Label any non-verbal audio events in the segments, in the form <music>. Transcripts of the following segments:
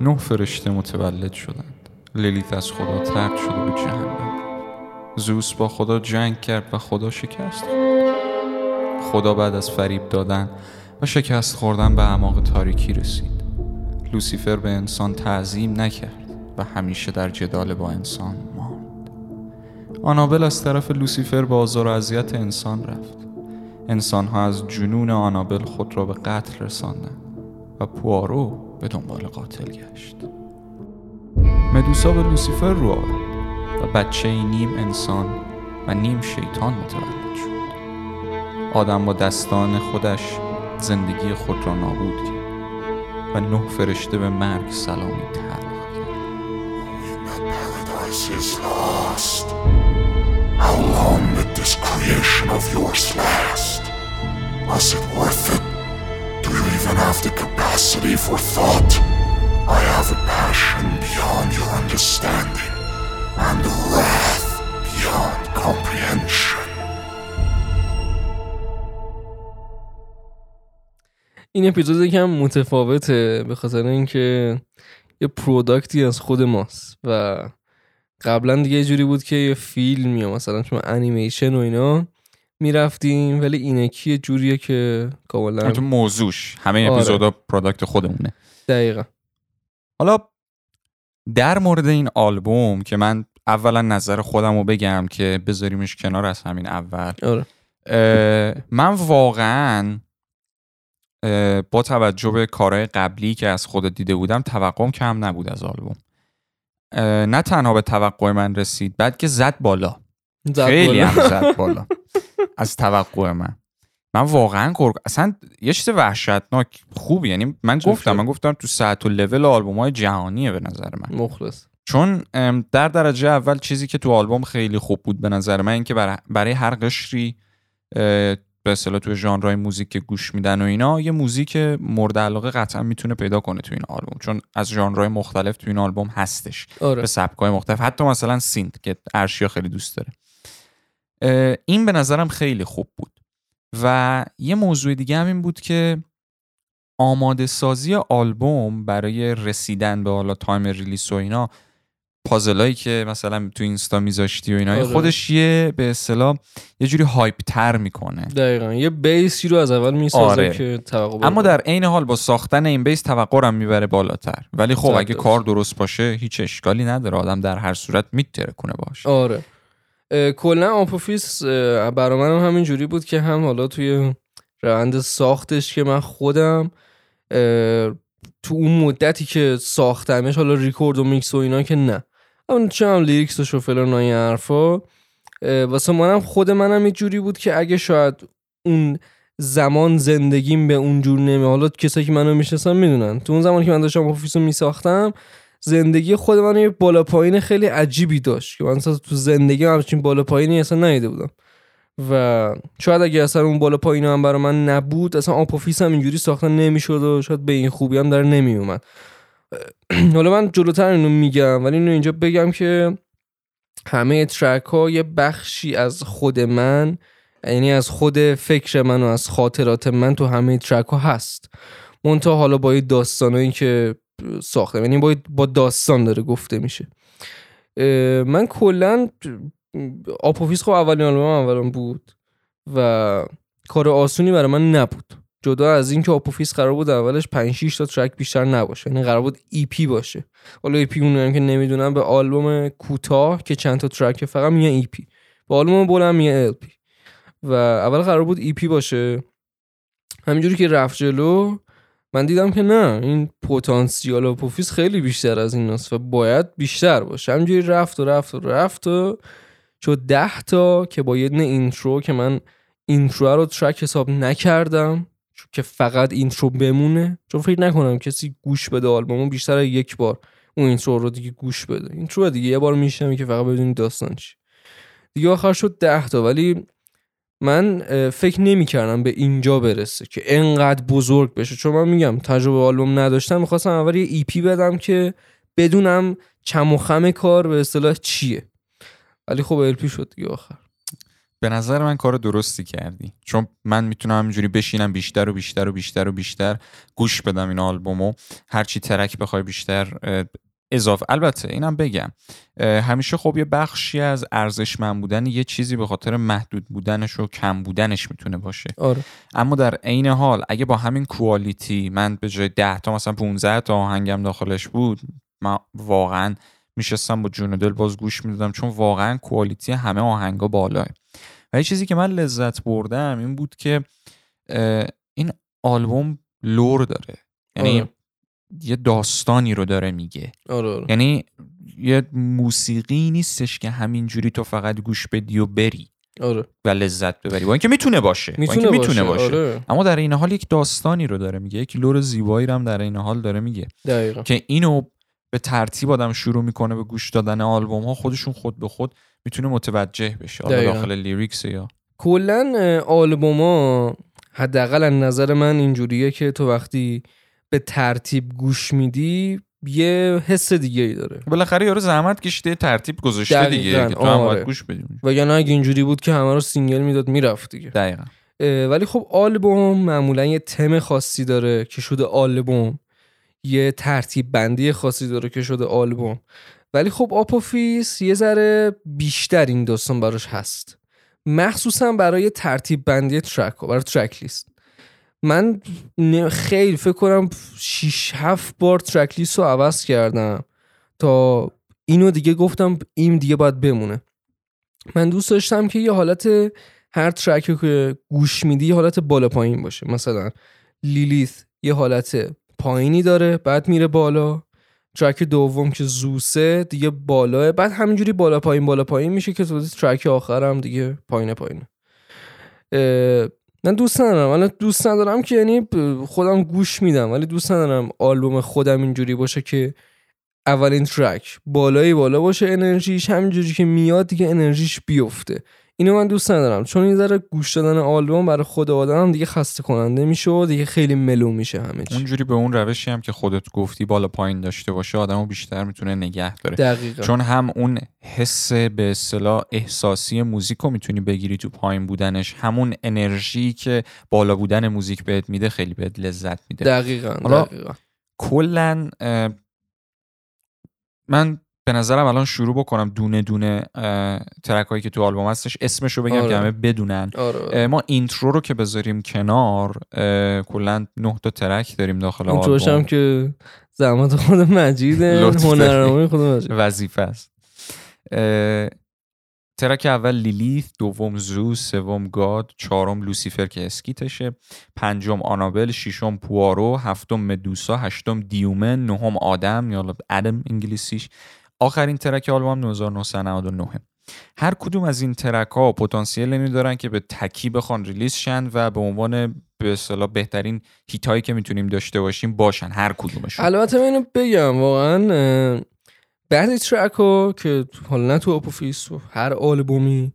نه فرشته متولد شدند. لیلیت از خدا ترد شده به جهنم. زوس با خدا جنگ کرد و خدا شکست خدا بعد از فریب دادن و شکست خوردن به اعماق تاریکی رسید. لوسیفر به انسان تعظیم نکرد و همیشه در جدال با انسان ماند. آنابل از طرف لوسیفر به آزار و اذیت انسان رفت. انسانها از جنون آنابل خود را به قتل رساندند و پوارو به دنبال قاتل گشت مدوسا به لوسیفر رو آورد و بچه نیم انسان و نیم شیطان متولد شد آدم با دستان خودش زندگی خود را نابود کرد و نه فرشته به مرگ سلامی تلق کرد. How long did this creation of? even have the capacity for thought. I have a passion beyond your understanding, and a wrath beyond comprehension. این اپیزود یکم متفاوته به خاطر اینکه یه پروداکتی از خود ماست و قبلا دیگه جوری بود که یه فیلم یا مثلا شما انیمیشن و اینا می‌رفتیم ولی اینکی یه جوریه که کاملا تو موضوعش همه آره. اپیزودا پروداکت خودمونه. دقیقا. حالا در مورد این آلبوم که من اولا نظر خودم رو بگم که بذاریمش کنار از همین اول. آره. من واقعا با توجه به کارهای قبلی که از خود دیده بودم توقعم کم نبود از آلبوم. نه تنها به توقع من رسید بلکه زد بالا. زد خیلی بالا. هم زد بالا. <laughs> از توقع من. من واقعا گرگ اصلا یه چیز وحشتناک خوب یعنی من گفتم؟ من گفتم تو سطح و لول آلبوم های جهانیه به نظر من. مخلص. چون در درجه اول چیزی که تو آلبوم خیلی خوب بود به نظر من این که برای, هر قشری به اصطلاح تو ژانرهای موزیک که گوش میدن و اینا یه موزیک مورد علاقه قطعا می‌تونه پیدا کنه تو این آلبوم. چون از ژانرهای مختلف تو این آلبوم هستش. آره. به سبکای مختلف. حتی مثلا synth که ارشیا خیلی دوست داره. این به نظرم خیلی خوب بود و یه موضوع دیگه هم این بود که آماده سازی آلبوم برای رسیدن به حالا time release و اینا پازلایی که مثلا تو اینستا میذاشتی و اینا آره. خودش یه به اصطلاح یه جوری hype تر می‌کنه دقیقا یه base ی رو از اول می‌سازه آره. که توقع اما. در عین حال با ساختن این base توقع هم می‌بره بالاتر ولی خب اگه. کار درست باشه هیچ اشکالی نداره آدم در هر صورت میتره کنه باشه آره کلا آپوفیس اه، برا منم همین جوری بود که هم حالا توی روند ساختش که من خودم تو اون مدتی که ساختمش حالا ریکورد و میکس و اینا که نه. اون چه هم lyrics ش و فلان و این حرفا. واسه منم خود منم یه جوری بود که اگه شاید اون زمان زندگیم به اون جور نمی حالا کسایی که منو می‌شناسن می‌دونن. تو اون زمان که من داشتم آپوفیس رو میساختم زندگی خود من یه بالا پایین خیلی عجیبی داشت که من اصلا تو زندگی همچین بالا پایینی اصلا ندیده بودم. و شاید اگه اصلا اون بالا پایین هم برای من نبود اصلا آپوفیس هم اینجوری ساختن نمی‌شد و شاید به این خوبی هم داره نمیومد <clears throat> حالا من جلوتر اینو میگم ولی اینو اینجا بگم که همه ترک ها یه بخشی از خود من یعنی از خود فکر من و از خاطرات من تو همه ترک ها هست. منتها حالا با یه داستانایی که ساخته. یعنی با, با داستان داره گفته میشه. من کلا آپوفیس خب اولین آلبوم اولم بود و کار آسونی برای من نبود. جدا از اینکه آپوفیس قرار بود اولش 5 6 تا track بیشتر نباشه. یعنی قرار بود EP باشه. حالا EP اونا که نمی‌دونن به آلبوم کوتاه که چند تا track فقط میگن EP به آلبوم بلند میگن LP و اول قرار بود EP باشه. همینجوری که رفت جلو من دیدم که نه این پتانسیال آپوفیس خیلی بیشتر از این و باید بیشتر باشه. همینجوری رفت و رفت و رفت و شد ده تا که با یه دونه intro که من intro رو track حساب نکردم چون که فقط intro بمونه چون فکر نکنم کسی گوش بده آلبومو بیشتر از یک بار اون intro رو دیگه گوش بده. intro دیگه یه بار میشنم که فقط بدونی داستان چی. دیگه آخر شد ده تا ولی من فکر نمی کردم به اینجا برسه که انقدر بزرگ بشه. چون من میگم تجربه آلبوم نداشتم. می‌خواستم اول یه EP بدم که بدونم چم و خم کار به اصطلاح چیه. ولی خب LP شد دیگه آخر. به نظر من کار درستی کردی. چون من می‌تونم همینجوری بشینم بیشتر و بیشتر و بیشتر و بیشتر گوش بدم این آلبومو. هرچی track بخوای بیشتر اضافه البته اینم بگم همیشه خب یه بخشی از ارزشمند بودن یه چیزی به خاطر محدود بودنش و کم بودنش می‌تونه باشه آره. اما در عین حال اگه با همین کوالیتی من به جای 10 تا مثلا 15 تا آهنگم داخلش بود من واقعا میشستم با جون دل باز گوش می‌دادم چون واقعا کوالیتی همه آهنگا بالاه و یه چیزی که من لذت بردم این بود که این آلبوم لور داره یعنی آره. یه داستانی رو داره میگه آره آره. یعنی یه موسیقی نیستش که همینجوری تو فقط گوش بدی و بری آره. و لذت ببری با اینکه می‌تونه باشه با می‌تونه اینکه باشه, می‌تونه باشه. آره. اما در این حال یک داستانی رو داره میگه یک lore زیبایی رو هم در این حال داره میگه دقیقا که اینو به ترتیب آدم شروع می‌کنه به گوش دادن آلبوم ها خودشون خود به خود می‌تونه متوجه بشه حالا. داخل lyrics یا کلا آلبوما حداقل از نظر من اینجوریه که تو وقتی به ترتیب گوش میدی یه حس دیگه ای داره. بالاخره یارو زحمت کشیده ترتیب گذاشته دیگه دقیقاً، که تو هم آره. باید گوش بدی. وگرنه اگه اینجوری بود که همه رو single می‌داد می‌رفت دیگه. دقیقا. ولی خب آلبوم معمولا یه تم خاصی داره که شده آلبوم. یه ترتیب بندی خاصی داره که شده آلبوم. ولی خب آپوفیس یه ذره بیشتر این داستان براش هست. مخصوصا برای ترتیب بندی ترک ها برای ترک لیست. من خیلی فکر کنم 6 7 بار ترک لیست رو عوض کردم. تا اینو دیگه گفتم این دیگه باید بمونه. من دوست داشتم که یه حالت هر ترک رو که گوش میدی حالت بالا پایین باشه. مثلا لیلیث یه حالت پایینی داره بعد میره بالا. ترک دوم که زوسه دیگه بالاه بعد همینجوری بالا پایین بالا پایین میشه که تو ترک آخرم دیگه پایین پایین من دوست ندارم. الان دوست ندارم که یعنی خودم گوش میدم ولی دوست ندارم آلبوم خودم اینجوری باشه که اولین ترک بالایی بالا باشه انرژیش همینجوری که میاد دیگه انرژیش بیفته. اینو من دوست ندارم. چون این ذره گوش دادن آلبوم برای خود آدم دیگه خسته کننده میشه و دیگه خیلی ملو میشه همه چی اونجوری به اون روشی هم که خودت گفتی بالا پایین داشته باشه آدمو بیشتر می‌تونه نگه داره. دقیقا. چون هم اون حس به اصطلاح احساسی موزیک رو می‌تونی بگیری تو پایین بودنش. همون انرژی که بالا بودن موزیک بهت میده خیلی بهت لذت میده. دقیقا دقیقا. کلا من به نظرم الان شروع بکنم دونه دونه track هایی که تو آلبوم هستش. اسمش رو بگم آره. که همه بدونن. آره اه، ما intro رو که بذاریم کنار کلا نه تا track داریم داخل اون هم آلبوم که زحمت خود مجیده. <laughs> هنرنامه خود مجید. وظیفه است. track اول لیلیث دوم زئوس سوم God چهارم لوسیفر که skit شه پنجم آنابل ششم پوارو هفتم مدوسا هشتم Demon نهم آدم یا ادم انگلیسیش. آخرین track آلبوم 1999 هر کدوم از این track ها پتانسیل اینو دارن که به تکی بخوان release شن و به عنوان به اصطلاح بهترین hit هایی که می‌تونیم داشته باشیم باشن هر کدومشون. البته من اینو بگم واقعا بعضی track ها که حالا نه تو آپوفیس و هر آلبومی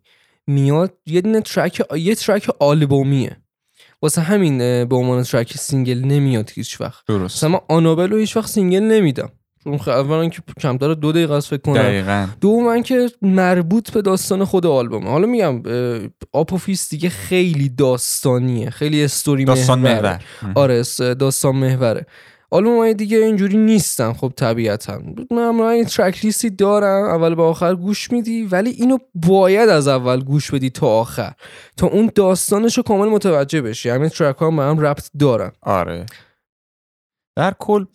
میاد یه دونه track یه track آلبومیه. واسه همین به عنوان track single نمیاد هیچ وقت. درست. مثلا من آنابل رو هیچ وقت single نمیدم. اولا که کمتر دو دقیقه است فکر کنم. دقیقا. دوم که مربوط به داستان خود آلبومه. حالا میگم آپوفیس دیگه خیلی داستانیه. خیلی استوری داستان. محور. آره داستان محوره. آلبوم های دیگه اینجوری نیستن خب طبیعتا. معمولا یه track list ی دارم اول به آخر گوش میدی ولی اینو باید از اول گوش بدی تا آخر. تا اون داستانش رو کامل متوجه بشی. همین track ها هم به هم ربط دارن. آره. در کل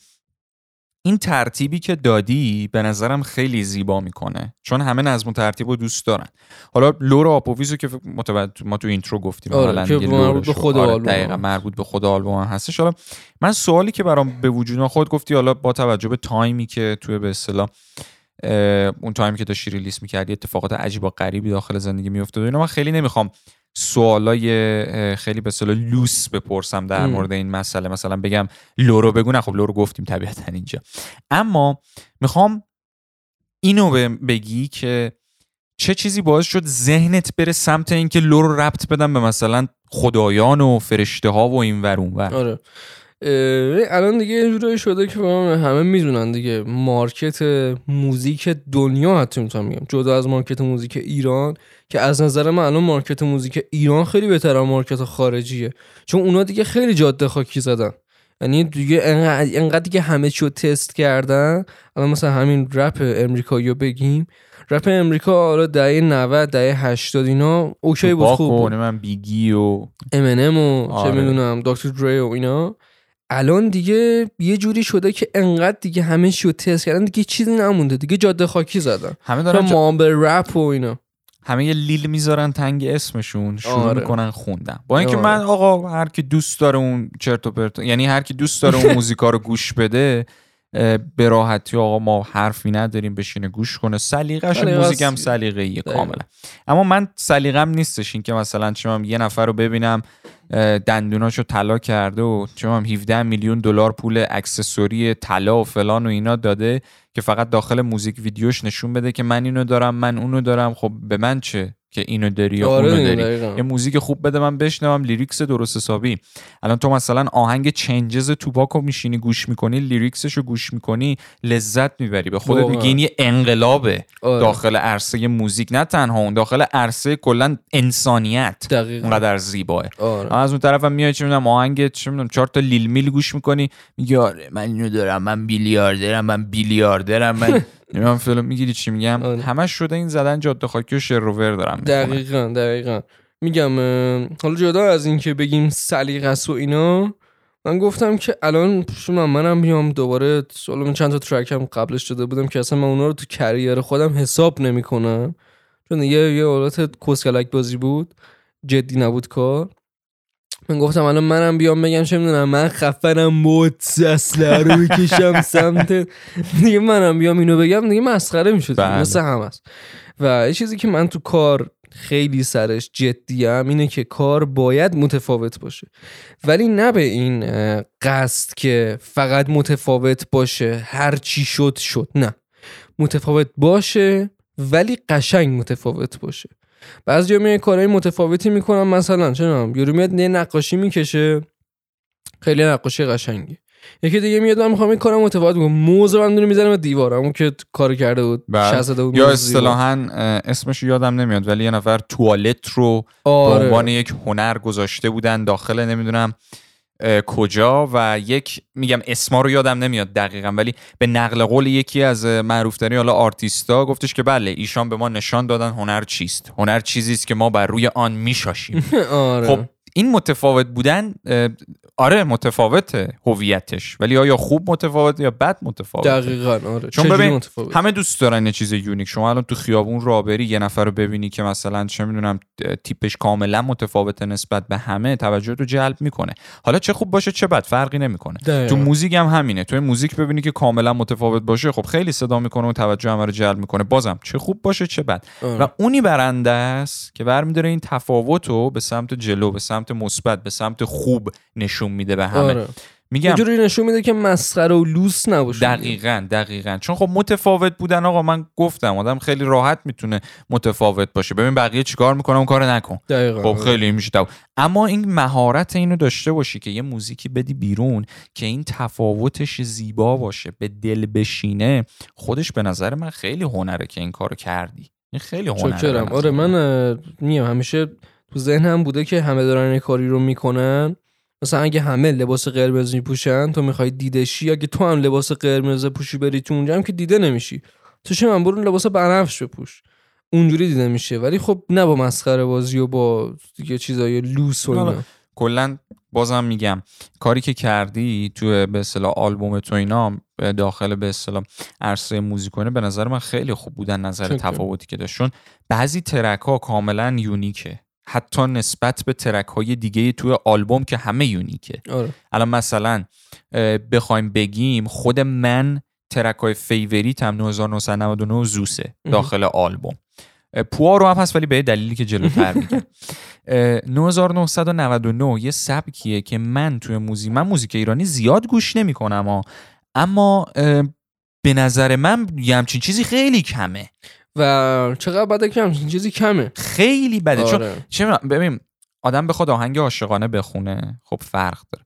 این ترتیبی که دادی به نظرم خیلی زیبا می‌کنه چون همه نظم و ترتیب رو دوست دارن حالا lore آپوفیس رو که متوجه ما تو intro گفتیم آره، که مربوط به. خود آره، دقیقا. مربوط به خود آلبوم هستش حالا من سوالی که برام به وجود خودت گفتی حالا با توجه به time ی که توی به اصطلاح اون time ی که داشتی release می‌کردی اتفاقات عجیب و غریبی داخل زندگی میافتاد و اینا من خیلی نمی‌خوام سوالای خیلی به اصطلاح لوس بپرسم در ام. مورد این مسئله. مثلا بگم lore رو بگو نه خب lore رو گفتیم طبیعتا اینجا. اما می‌خوام اینو بگی که چه چیزی باعث شد ذهنت بره سمت اینکه lore رو ربط بدم به مثلا خدایان و فرشته ها و این ور اون ور؟ آره. الان دیگه یه جورایی شده که همه می‌دونن دیگه. market موزیک دنیا حتی می‌تونم میگم جدا از market موزیک ایران که از نظر من الان market موزیک ایران خیلی بهتر از market خارجیه. چون اونا دیگه خیلی جاده خاکی زدن. یعنی دیگه انقدر, انقدر دیگه همه چیو تست کردن. الان مثلا همین رپ امریکایی رو بگیم. رپ امریکا حالا دهه 90 دهه 80 اینا okay بود خوب بود. من بیگی و امنم و چه آره. می‌دونم دکتر دری و اینا. الان دیگه یه جوری شده که انقدر دیگه همه چیو تست کردن دیگه چیزی نمونده. دیگه جاده خاکی زدن. همه دارن جا- مامبل رپ و اینا. همه یه لیل می‌ذارن تنگ اسمشون شروع آره. می‌کنن خوندن با اینکه آره. من آقا هر کی دوست داره اون چرت و پرت یعنی هر کی دوست داره اون <laughs> موزیکا رو گوش بده به راحتی آقا ما حرفی نداریم بشینه گوش کنه سلیقش سلیقه موزیک هم است. سلیقه‌ایه. کاملا اما من سلیقم نیستش این که مثلا چه یه نفر رو ببینم دندوناشو طلا کرده و چه 17 میلیون دلار پول accessory طلا و فلان و اینا داده که فقط داخل موزیک ویدیوش نشون بده که من اینو دارم من اونو دارم خب به من چه که اینو داری یا آره اونو داری دقیقاً. یه موزیک خوب بده من بشنوم lyrics درست حسابی الان تو مثلا آهنگ Changes توپاک رو میشینی گوش می‌کنی lyrics ش رو گوش می‌کنی لذت می‌بری به خودت. میگی این یه انقلابه آره. داخل عرصه موزیک نه تنها اون داخل عرصه کلا انسانیت دقیقاً. اونقدر زیباه آره. از اون طرف هم میای چه می‌دونم آهنگ چه می‌دونم چهار تا Lil میل گوش می‌کنی میگی آره من اینو دارم من بیلیاردرم من بیلیاردرم من <laughs> نمی‌دونم فیلم می‌گیری چی میگم؟ آره. همش شده این زدن جاده خاکی و شروور دارم دقیقا دقیقا. میگم حالا جدا از اینکه بگیم سلیقه است و اینا من گفتم که الان شما منم بیام دوباره حالا من چند تا ترک هم قبلش داده بودم که اصلا من اونا رو تو کریر خودم حساب نمی‌کنم. چون یه یه حالت کسکلک بازی بود. جدی نبود کار. من گفتم الان منم بیام بگم چه می‌دونم من خفنم اصلا رو می‌کشم سمت. دیگه منم بیام اینو بگم دیگه مسخره می‌شد بله. مثل هم است. و یه چیزی که من تو کار خیلی سرش جدیم اینه که کار باید متفاوت باشه. ولی نه به این قصد که فقط متفاوت باشه هر چی شد شد. نه. متفاوت باشه ولی قشنگ متفاوت باشه. بعضی میان کارهای متفاوتی می‌کنن مثلا چه یورو میاد یه نقاشی می‌کشه خیلی نقاشی قشنگی یکی دیگه میاد من می‌خوام این کارم متفاوت بکنم موز رو من می‌زنم به دیوار که کار کرده بود بله. بود یا موز دیوار. اصطلاحا اسمش یادم نمیاد ولی یه نفر توالت رو به آره. عنوان یک هنر گذاشته بودن داخل نمی‌دونم کجا و یک میگم اسما رو یادم نمیاد دقیقا ولی به نقل قول یکی از معروفترین حالا آرتیستا گفتش که بله ایشان به ما نشان دادن هنر چیست. هنر چیزی است که ما بر روی آن میشاشیم. <laughs> آره. خب این متفاوت بودن آره متفاوته هویتش ولی آیا خوب متفاوته یا بد متفاوته دقیقا آره. چون ببین متفاوت؟ همه دوست دارن یه چیز یونیک. شما الان تو خیابون راه بری یه نفر رو ببینی که مثلا چه می‌دونم تیپش کاملا متفاوته نسبت به همه توجه رو جلب می‌کنه. حالا چه خوب باشه چه بد فرقی نمی‌کنه. تو موزیک هم همینه. تو موزیک ببینی که کاملا متفاوت باشه خب خیلی صدا می‌کنه و توجه همه رو جلب می‌کنه. بازم چه خوب باشه چه بد. آره. و اونی برنده است که برمیداره این تفاوت رو به سمت جلو به سمت مثبت به سمت خوب نشون میده به همه. آره. میگم جوری نشون میده که مسخره و لوس نباشه دقیقا دقیقا. چون خب متفاوت بودن آقا من گفتم آدم خیلی راحت می‌تونه متفاوت باشه. ببین بقیه چیکار می‌کنه؟ اون کارو نکن. دقیقا. خب خیلی میشه دو. اما این مهارت اینو داشته باشی که یه موزیکی بدی بیرون که این تفاوتش زیبا باشه به دل بشینه خودش به نظر من خیلی هنره که این کارو کردی. این خیلی هنره آره من. اه، میگم همیشه تو ذهنم بوده که همه دارن این کاری رو می‌کنن. مثلا اگه همه لباس قرمز میپوشن تو می‌خوای دیده شی. اگه تو هم لباس قرمز پوشی بری تو اونجا هم که دیده نمیشی. تو چه من برو لباس بنفش بپوش. اونجوری دیده میشه. ولی خب نه با مسخره بازی و با دیگه چیزای لوس و اینا. کلا بازم میگم. کاری که کردی تو به اصطلاح آلبوم تو اینا داخل به اصطلاح عرصه موزیکونه به نظر من خیلی خوب بودن نظر. تفاوتی که داشت. چون بعضی track ها کاملا unique ه. حتی نسبت به track های دیگه توی آلبوم که همه unique ه. آره. الان مثلا بخوایم بگیم خود من track های favorite م 9999 Zeus ه داخل آلبوم. اه، پوا رو هم هست ولی به دلیلی که جلوتر <laughs> میگم. اه، 9999 یه سبکیه که من توی موزیک من موزیک ایرانی زیاد گوش نمی‌کنم اما به نظر من یه همچین چیزی خیلی کمه. و چقدر بده که همچین چیزی کمه. خیلی بده. چون آره. چه می‌دونم، ببین آدم بخواد آهنگ عاشقانه بخونه خب فرق داره.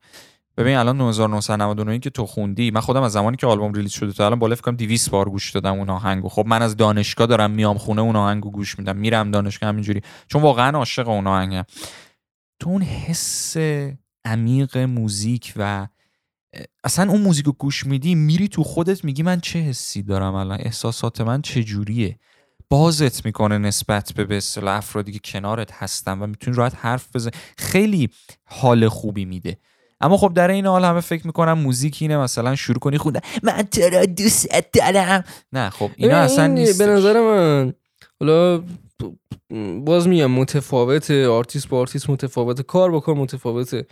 ببین الان 1999 که تو خوندی من خودم از زمانی که آلبوم ریلیز شده تا الان بالا فکر کنم 200 بار گوش دادم اون آهنگو. خب من از دانشگاه دارم میام خونه اون آهنگو گوش میدم میرم دانشگاه همینجوری. چون واقعا عاشق اون آهنگم. تو اون حس عمیق موزیک و اصلا اون موزیک رو گوش میدی میری تو خودت میگی من چه حسی دارم الان؟ احساسات من چه جوریه بازت می‌کنه نسبت به به افرادی که کنارت هستن و می‌تونی راحت حرف بزن خیلی حال خوبی میده. اما خب در این حال همه فکر می‌کنم موزیک اینه مثلا شروع کنی خوندن من تو را دوست دارم. نه خب اینا اصلا نیست به نظر من حالا باز میگم متفاوته آرتیست با آرتیست متفاوته کار با کار متفاوته.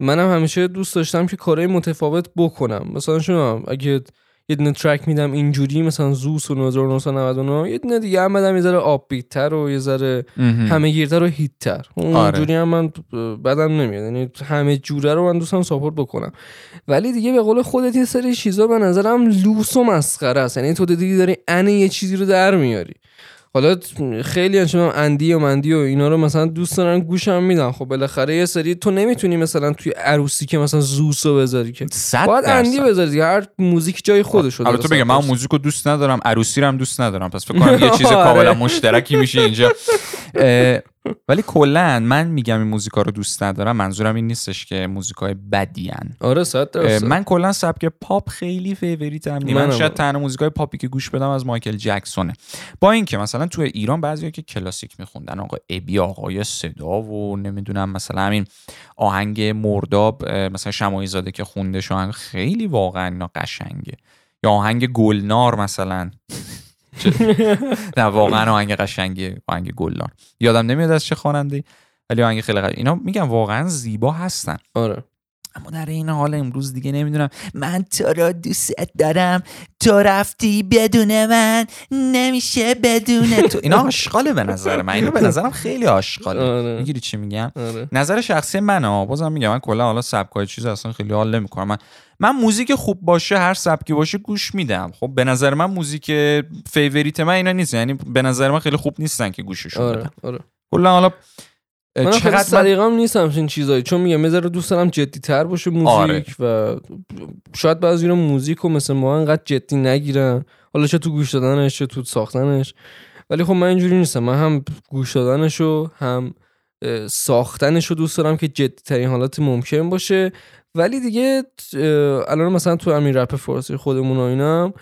منم همیشه دوست داشتم که کارهای متفاوت بکنم. مثلا شما اگه یه دونه ترک میدم اینجوری مثلا زوس و 1999 یه دونه دیگه هم بدم یه ذره آبیتر و یه ذره همه گیرتر و هیتتر اونجوری آره. هم من بدم نمیاد. یعنی همه جوره رو من دوستم ساپورت بکنم. ولی دیگه به قول خودت یه سری چیزا به نظرم لوس و مسخره است. یعنی تو دیگه داری انه یه چیزی رو در میاری. حالا خیلی چون اندی و مندی و اینا رو مثلا دوست دارن گوشم میدن. خب بالاخره یه سری تو نمی‌تونی مثلا توی عروسی که مثلا زوسو بذاری که. باید اندی بذاری هر موزیک جای خودش رو تو بگم من موزیک رو دوست ندارم عروسی رو هم دوست ندارم. پس فکر کنم یه چیز <laughs> آره. کاملا مشترکی میشه اینجا. <laughs> ولی کلا من میگم این موزیکا رو دوست ندارم منظورم این نیستش که موزیکای بدی ان آره صد من کلا سبک پاپ خیلی favorite م من, من شاید تنها موزیکای پاپی که گوش بدم از مایکل جکسونه. با اینکه مثلا تو ایران بعضیا که کلاسیک میخوندن آقا ابی آقای صدا و نمی‌دونم مثلا همین آهنگ مرداب مثلا شمایی زاده که خونده شو خیلی واقعا قشنگه. یا آهنگ گلنار مثلا. نه واقعا آهنگ قشنگی آهنگ گلان یادم نمیاد از چه خواننده ولی آهنگ خیلی قشنگ. اینا میگم واقعا زیبا هستن. آره. اما در این حال امروز دیگه نمی‌دونم. من تو را دوست دارم. تو رفتی بدون من. نمیشه بدون تو. اینا آشغاله به نظر من. اینو به نظرم خیلی آشغاله. آره. می‌گیری چی میگم؟ آره. نظر شخصی منه. بازم میگم. من کلا حالا سبکای چیز اصلا خیلی حال نمی‌کنم. من من موزیک خوب باشه هر سبکی باشه گوش میدم. خب به نظر من موزیک favorite من اینا نیست. یعنی به نظر من خیلی خوب نیستن که گوششون آره. بدم. آره. کلا حالا من چقدر سلیقم نیستم این چیزایی. چون میگم می‌ذاره دوست دارم جدی تر باشه موزیک آره. و شاید بعضی اینا موزیک رو مثل ما انقدر جدی نگیرن. حالا چه تو گوش دادنش چه تو ساختنش. ولی خب من اینجوری نیستم. من هم گوش دادنش رو هم ساختنش رو دوست دارم که جدی ترین حالات ممکن باشه. ولی دیگه الان مثلا تو همین رپ فارسی خودمون و اینا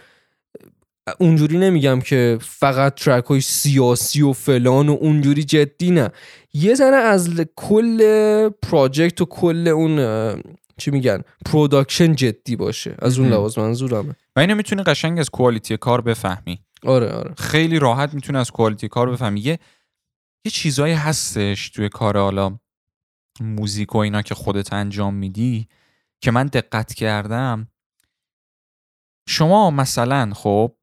اونجوری نمیگم که فقط track های سیاسی و فلان و اونجوری جدی نه. یه زنه از کل project و کل اون چی میگن production جدی باشه. از اون لحاظ منظورمه. و اینو می‌تونی قشنگ از کوالیتی کار بفهمی. آره آره. خیلی راحت می‌تونی از کوالیتی کار بفهمی. یه یه چیزایی هستش توی کار حالا موزیک و اینا که خودت انجام میدی. که من دقت کردم شما مثلا خب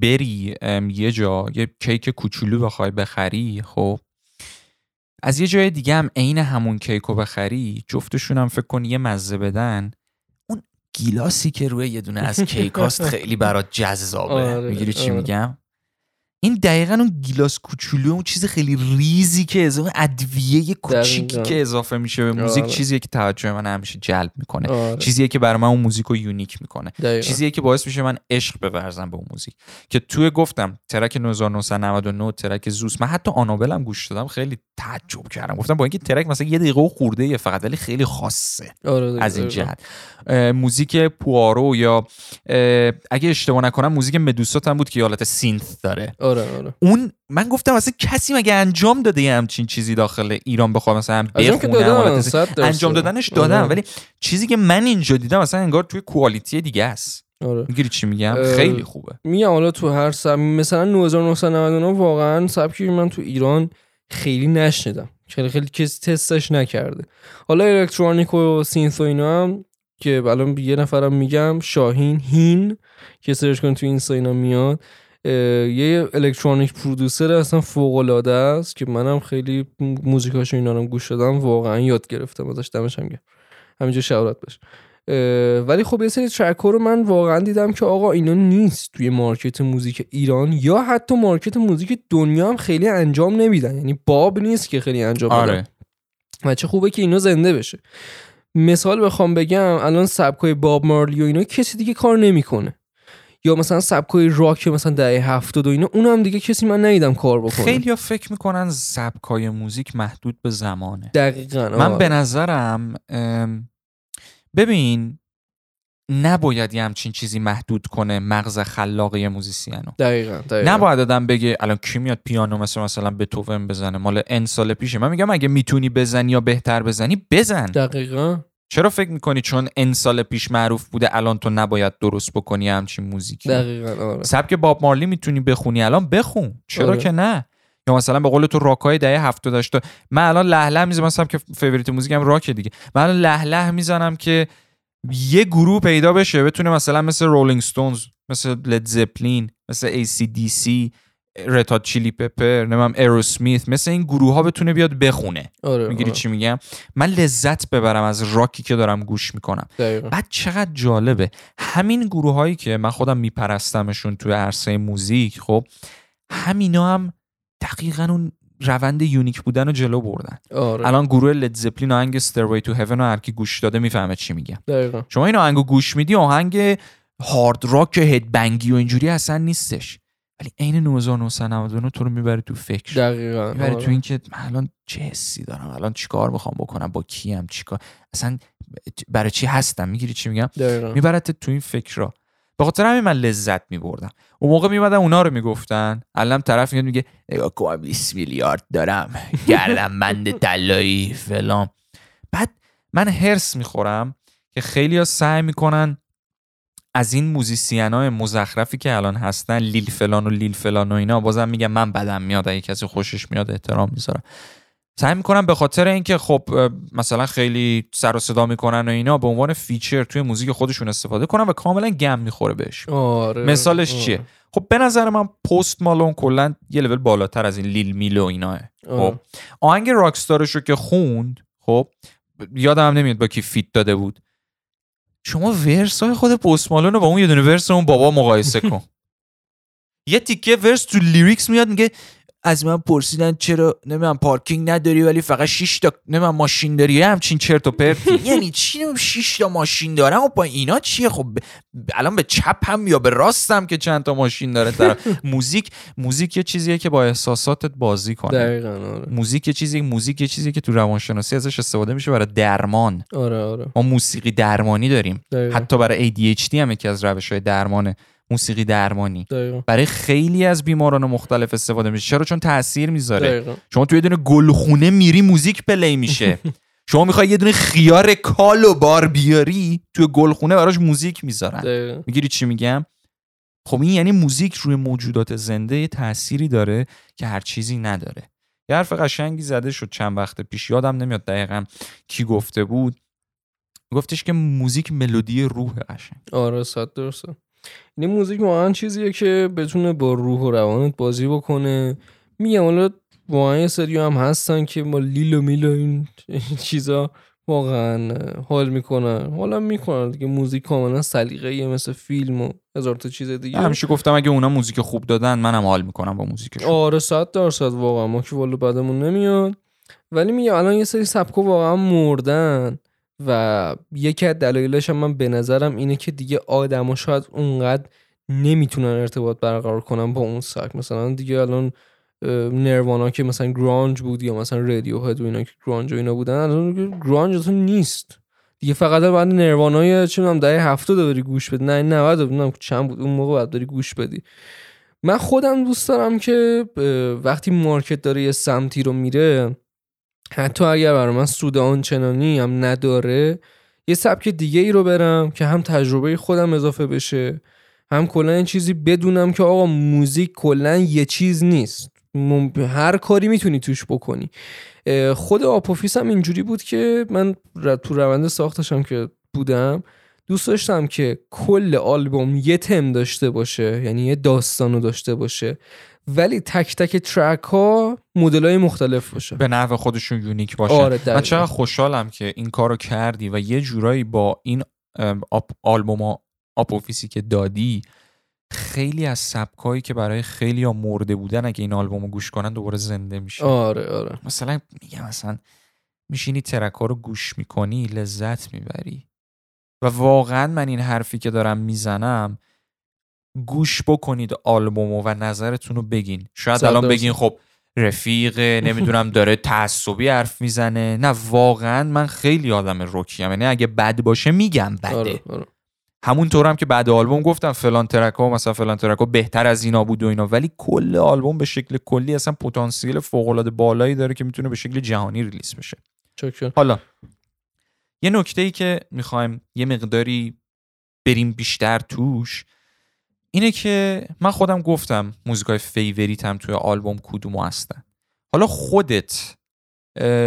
بری یه جا یه کیک کوچولو بخوای بخری خب از یه جای دیگه هم عین همون کیک رو بخری جفتشون هم فکر کن یه مزه بدن. اون گیلاسی که روی یه دونه از <laughs> کیکاست خیلی برات جذابه. آره، می‌گیری چی آره. میگم؟ این دقیقا اون گیلاس کوچولو اون چیز خیلی ریزی که اضافه ادویه کوچیکی که اضافه میشه به موزیک آره. چیزیه که توجه من همیشه جلب می‌کنه. آره. چیزیه که برای من اون موزیک رو unique می‌کنه. چیزیه که باعث میشه من عشق بورزم به اون موزیک. که توی گفتم track 1999 track Zeus. من حتی آنابلم گوش دادم خیلی تعجب کردم. گفتم با اینکه track مثلا یه دقیقه و خورده فقط ولی خیلی خاصه آره از این جهت. موزیک پوارو یا اگه اشتباه نکنم موزیک مدوسات هم بود که حالت سینث داره. آره آره. اون من گفتم اصلا کسی مگه انجام داده یه همچین چیزی داخل ایران بخوام مثلا بخونم انجام دادنش دادم آره. ولی چیزی که من اینجا دیدم مثلا انگار توی کوالیتی دیگه است. آره. می‌گیری چی میگم؟ خیلی خوبه. میگم حالا تو هر سب مثلا 1999 واقعا سبکی من تو ایران خیلی نشنیدم. خیلی خیلی کسی تستش نکرده. حالا الکترونیک و synth و اینا هم که الان یه نفرم میگم شاهین هین که search کن تو اینستا اینا میاد یه electronic producer اصلا فوق العاده است که منم خیلی موزیکاشو اینا رو گوش دادم واقعا یاد گرفتم ازش دمش هم همینجا shout out باشه ولی خب یه سری track رو من واقعا دیدم که آقا اینا نیست توی market موزیک ایران یا حتی market موزیک دنیا هم خیلی انجام نمیدن. یعنی باب نیست که خیلی انجام آره. و چه خوبه که اینا زنده بشه. مثال بخوام بگم الان سبکای باب مارلی و اینا کسی دیگه کار نمی‌کنه. یا مثلا سبکای راک مثلا دهه هفتاد و اینا اونم دیگه کسی من ندیدم کار بکنه. خیلی فکر می‌کنن سبکای موزیک محدود به زمانه. دقیقا من به نظرم ببین نباید یه همچین چیزی محدود کنه مغز خلاق یه موزیسینو. دقیقا, دقیقا. نباید آدم بگه الان کی میاد پیانو مثل مثلا بتوون بزنه؟ مال ان سال پیشه. من میگم اگه می‌تونی بزنی یا بهتر بزنی بزن. دقیقا. چرا فکر می‌کنی چون n سال پیش معروف بوده الان تو نباید درست بکنی همچین موزیکی؟ دقیقا آره. سبک باب مارلی می‌تونی بخونی. الان بخون. چرا آره. که نه؟ یا مثلا به قول تو راکای دهه 70 داشته من الان لهله له می‌زنم که favorite موزیکم راک دیگه. من الان لهله له می‌زنم که یه گروه پیدا بشه بتونه مثلا مثل Rolling Stones مثل Led Zeppelin مثل ای سی دی سی رتاد چیلی پپر نمیم ایروسمیت مثل این گروه ها بتونه بیاد بخونه آره می‌گیری آره. چی میگم من لذت ببرم از راکی که دارم گوش می‌کنم دقیقا. بعد چقدر جالبه همین گروه هایی که من خودم میپرستمشون توی عرصه موزیک خب همینا هم دقیقا اون روند unique بودن رو جلو بردن. آره. الان گروه Led Zeppelin آهنگ Stairway to Heaven رو هر کی گوش داده می‌فهمه چی میگم دقیقا. شما این آهنگو گوش میدی آهنگ hard rock headbang ی و اینجوری اصلا نیستش. ولی عین 1999 تو رو می‌بره تو فکر. دقیقا می‌بره آره. تو اینکه من الان چه حسی دارم؟ الان چیکار می‌خوام بکنم؟ با کیم چیکار اصلا برای چی هستم؟ می‌گیری چی میگم. میبرت تو این فکر به خاطر همین من لذت میبردم. اون موقع میمدن اونا رو می‌گفتن. الان طرف میاد میگه نگاه کن 20 میلیارد دارم. گردم بند طلایی فلان. بعد من هرس می‌خورم که خیلی ها سعی می‌کنن از این موزیسین های مزخرفی که الان هستن لیل فلان و لیل فلان و اینا بازم میگم من بدم میاد اگه کسی خوشش میاد احترام می‌ذارم. سعی می‌کنم به خاطر اینکه خب مثلا خیلی سر و صدا می‌کنن و اینا به عنوان feature توی موزیک خودشون استفاده کنن و کاملا گند می‌خوره بهش. آره. مثالش آره. چیه؟ خب به نظر من Post Malone کلا یه لول بالاتر از این Lil میل و اینا. آره. خب آهنگ Rockstar ش رو که خوند خب یادم هم نمیاد با کی feat داده بود. شما verse های خود Post Malone رو با اون یه دونه verse اون بابا مقایسه کن. <laughs> یه تیکه verse تو lyrics میاد میگه از من پرسیدن چرا نمی‌دونم پارکینگ نداری ولی فقط 6 تا نمی‌دونم ماشین داری همچین چرت و پرتی. <laughs> یعنی چی؟ 6 تا ماشین دارم. و با اینا چیه؟ خب ب- الان به چپ هم یا به راستم که چند تا ماشین داره طرف <laughs> موزیک موزیک یه چیزیه که با احساساتت بازی کنه. دقیقا آره. موزیک یه چیزی موزیک یه چیزی که تو روانشناسی ازش استفاده میشه برای درمان. آره آره. ما موسیقی درمانی داریم. دقیقا. حتی برای ADHD هم یکی از روش های درمانه. موسیقی درمانی. دقیقا. برای خیلی از بیماران مختلف استفاده میشه. چرا؟ چون تاثیر می‌ذاره. دقیقا. شما توی یه دونه گلخونه میری موزیک play میشه. <laughs> شما می‌خوای یه دونه خیار کال و بار بیاری توی گلخونه براش موزیک می‌ذارن. می‌گیری چی میگم؟ خب این یعنی موزیک روی موجودات زنده یه تأثیری داره که هر چیزی نداره. یه حرف قشنگی زده شد چند وقت پیش. یادم نمیاد دقیقا کی گفته بود. گفتش که موزیک ملودی روح قشنگ آره صد درصد. این موزیک واقعا چیزیه که بتونه با روح و روانت بازی بکنه. میگم حالا واقعا یه سری هم هستن که با لیل و میل و این چیزا واقعا حال می‌کنن. حالا می‌کنن دیگه موزیک کاملا سلیقه‌ایه مثل فیلم و هزار تا چیز دیگه. همیشه گفتم اگه اونا موزیک خوب دادن منم حال می‌کنم با موزیکشون. آره صد درصد واقعا. ما که والا بعدمون نمیاد. ولی میگم الان یه سری سبکا واقعا مردن. و یکی از دلایلش هم من به نظرم اینه که دیگه آدما شاید اونقدر نمی‌تونن ارتباط برقرار کنن با اون سبک مثلا دیگه الان نروانا که مثلا گرانج بود یا مثلا رادیو هد و اینا که گرانج و اینا بودن الان گرانج اصلا نیست. دیگه فقط بعد نروانای چه می‌دونم دهه 70 بری گوش بدی نه 90 نمی‌دونم چند بود اون موقع بعد بری گوش بدی. من خودم دوست دارم که وقتی market داره یه سمتی رو میره حتی اگر برای من سود آنچنانی هم نداره یه سبک دیگه ای رو برم که هم تجربه خودم اضافه بشه هم کلا این چیزی بدونم که آقا موزیک کلا یه چیز نیست. هر کاری می‌تونی توش بکنی. خود آپوفیس هم اینجوری بود که من تو روند ساختشم که بودم دوست داشتم که کل آلبوم یه تم داشته باشه یعنی یه داستانو داشته باشه. ولی تک تک track ها مدل های مختلف باشه. به نحو خودشون unique باشن آره من. چقدر خوشحالم که این کارو کردی و یه جورایی با این آپ آلبوم آپوفیسی که دادی خیلی از سبکایی که برای خیلی ها مرده بودن اگه این آلبومو گوش کنن دوباره زنده میشه. آره آره. مثلا میگم مثلا میشینی track ها رو گوش می‌کنی لذت می‌بری. و واقعا من این حرفی که دارم می‌زنم گوش بکنید آلبومو و نظرتون رو بگین. شاید الان. بگین خب رفیق <laughs> نمی‌دونم داره تعصبی حرف می‌زنه. نه واقعا من خیلی آدم رکیم. یعنی اگه بد باشه میگم بده. آره آره. همونطور هم که بعد آلبوم گفتم فلان track ها مثلا فلان track ها بهتر از اینا بود و اینا. ولی کل آلبوم به شکل کلی اصلا پتانسیل فوق العاده بالایی داره که می‌تونه به شکل جهانی release بشه. چکر حالا یه نکته ای که می‌خوایم یه مقداری بریم بیشتر توش اینه که من خودم گفتم موزیکای favorite م توی آلبوم کدوم هستن. حالا خودت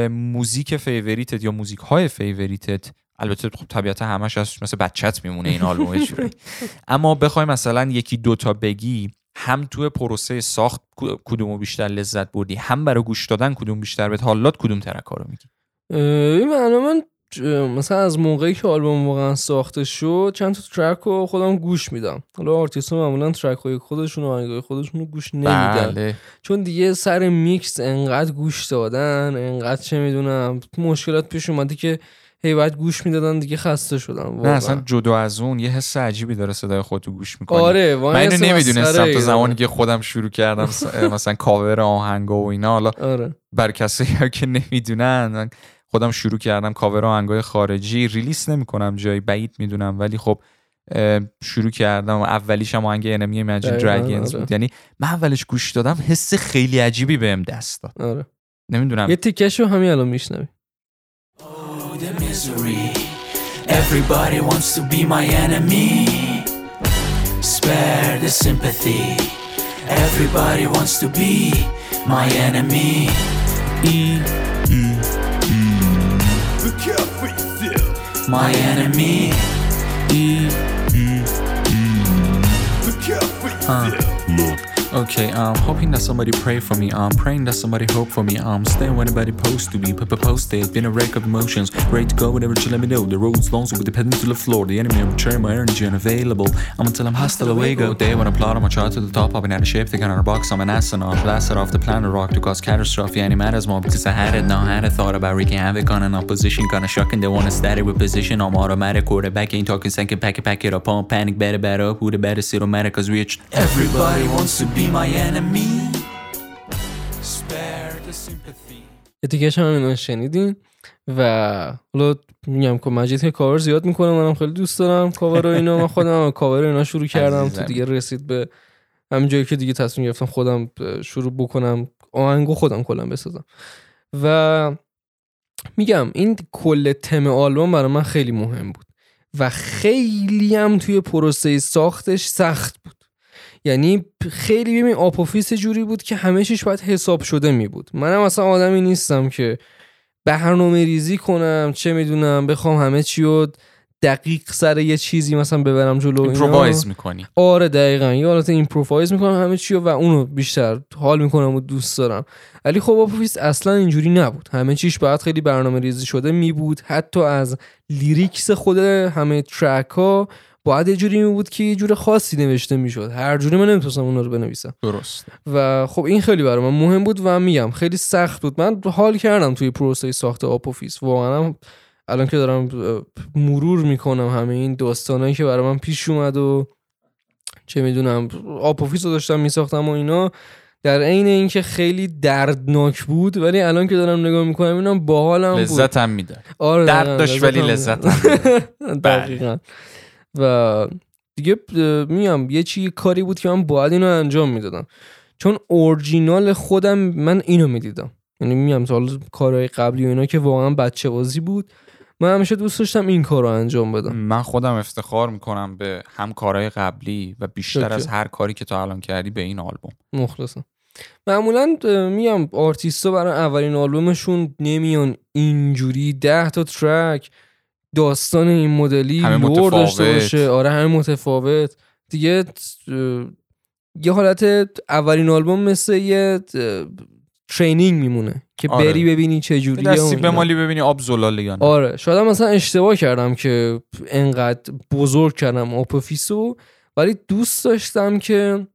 موزیک favorite ت یا موزیک های favorite ت البته خب طبیعتا همش از مثل بچت میمونه این آلبوم. <laughs> اما بخوای مثلا یکی دوتا بگی هم توی پروسه ساخت کدومو بیشتر لذت بردی؟ هم برای گوش دادن کدوم بیشتر بهت؟ حالات کدوم track ها رو میگی این من مثلا از موقعی که آلبوم واقعا ساخته شد چند تا track رو خودم گوش میدم. حالا آرتیست ها معمولا track های خودشون و آهنگای خودشون رو گوش نمیدن. بله. چون دیگه سر میکس انقدر گوش دادن انقدر چه می‌دونم مشکلات پیش اومده که هی باید گوش می‌دادن دیگه خسته شدم. نه واقعا. اصلا جدا از اون یه حس عجیبی داره صدای خودتو گوش می‌کنی. آره من اینو نمی‌دونستم تا زمانی. که خودم شروع کردم مثلا کاور آهنگا و اینا حالا <laughs> آره. برای کسی که نمی‌دونن خودم شروع کردم کاور آهنگای خارجی release نمی‌کنم جایی بعید می‌دونم ولی خب شروع کردم اولیش هم آهنگ Enemy Imagine دقیقاً، Dragons آره. بود یعنی من اولش گوش دادم حس خیلی عجیبی بهم دست داد آره نمی‌دونم یه تیکش رو همین الان میشنوی. Everybody wants to be my enemy. Spare the sympathy. Everybody wants to be my enemy. E, my enemy. E, Look out for yourself. Look. Okay, um, hoping that somebody pray for me. Um, praying that somebody hope for me. Um, staying where anybody supposed to be. P- posted, been a wreck of emotions. Ready to go whenever you let me know. The road's long, so with the pedal to the floor. The enemy, I'm returning my energy unavailable. I'm until I'm hostile luego. Day when I plot on my chart to the top, I've been out of shape. Thinking on a box, I'm an astronaut. Blasted off the planet rock to cause catastrophe. Any matters more because I had it now. Had a thought about wreaking havoc on an opposition. Kinda shocking. They want to static with position. I'm automatic quarterback. Ain't talking second pack it, pack it up. Pump panic, better, better up. Who the better, sit on matter, cause we everybody wants to be my enemy. Spare the sympathy. تیکش هم اینا شنیدین و حالا میگم که مجید که کاور زیاد می‌کنه منم خیلی دوست دارم کاور و اینا من خودم <laughs> کاور اینا شروع کردم. تو دیگه رسید به همین جایی که دیگه تصمیم گرفتم خودم شروع بکنم آهنگو خودم کلا بسازم و میگم این کل تم آلبوم برای من خیلی مهم بود و خیلی هم توی پروسه ساختش سخت بود یعنی خیلی ببین آپوفیس جوری بود که همه چیش باید حساب شده می بود منم اصلا آدمی نیستم که برنامه ریزی کنم چه می‌دونم بخوام همه چی رو دقیق سر یه چیزی مثلا ببرم جلو. improvise می‌کنی. آره دقیقا. یه حالت improvise می‌کنم همه چی و اونو بیشتر حال می‌کنم و دوست دارم. ولی خب آپوفیس اصلا اینجوری نبود. همه چیش باید خیلی برنامه ریزی شده می بود حتی از lyrics خود همه track ها باید یه جوری می بود که یه جور خاصی نوشته می‌شد. هر جوری من نمی‌تونستم اونا رو بنویسم. درست و خب این خیلی برای من مهم بود و میگم خیلی سخت بود. من حال کردم توی پروسه ساخت آپوفیس واقعا هم الان که دارم مرور می‌کنم همه این داستانایی که برای من پیش اومد و چه می‌دونم آپوفیس رو داشتم میساختم و اینا. در عین اینکه خیلی دردناک بود ولی الان که دارم نگاه می‌کنم اینم باحالم بود. لذت هم میده. آره درد داشت ولی هم لذت بود. دقیقاً. و دیگه اه، میگم یه چی کاری بود که من باید اینو انجام می‌دادم. چون اورجینال خودم من اینو می‌دیدم. یعنی میگم تا حالا کارهای قبلی و اینا که واقعا بچه بازی بود من همیشه دوست داشتم این کار رو انجام بدم. من خودم افتخار می‌کنم به هم کارهای قبلی و بیشتر شکر. از هر کاری که تا الان کردی به این آلبوم. مخلصم. معمولا اه، میگم آرتیستا برای اولین آلبومشون نمیان اینجوری ده تا ترک داستان این مدلی لور داشته. باشه. آره همه متفاوت. دیگه یه حالت اولین آلبوم مثل یه training میمونه که آره. بری ببینی چه یه جوریه دستی به مالی ببینی آب زلاله یا نه. آره. شاید مثلا اشتباه کردم که انقدر بزرگ کردم آپوفیسو ولی دوست داشتم که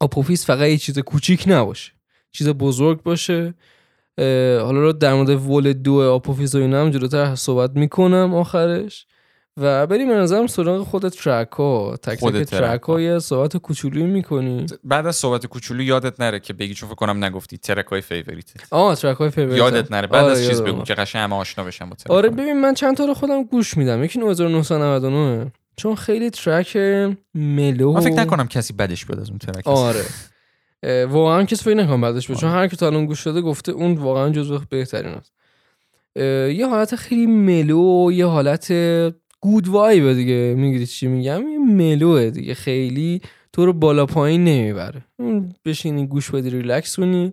آپوفیس فقط یه چیز کوچیک نباشه. چیز بزرگ باشه. حالا رو در مورد ول دو آپوفیس و اینا هم جلوتر صحبت می‌کنم آخرش. و بریم به نظرم سراغ خود ترک ها تک تک ترک ترک ها یه صحبت کوچولوی می‌کنی. بعد از صحبت کوچولو یادت نره که بگی چون فکر کنم نگفتی ترک های favorite آه ترک های favorite یادت نره. بعد از چیز بگو. که قشنگ همه آشنا بشن با ترک آره. ببین من چند تا رو خودم گوش میدم. یکی 1999 چون خیلی ترک ملو. من فکر نکنم کسی بدش بیاد از اون ترک. آره. واقعا کسی فکر نکنم بعدش چون هر کی تا الان گوش داده گفته اون واقعا جزو بهترین است. یه حالت خیلی ملو یه حالت گود وایب دیگه. می‌گیری چی میگم؟ یه ملوه دیگه. خیلی تو رو بالا پایین نمی‌بره. اون بشینی گوش بدی ریلکس کنی.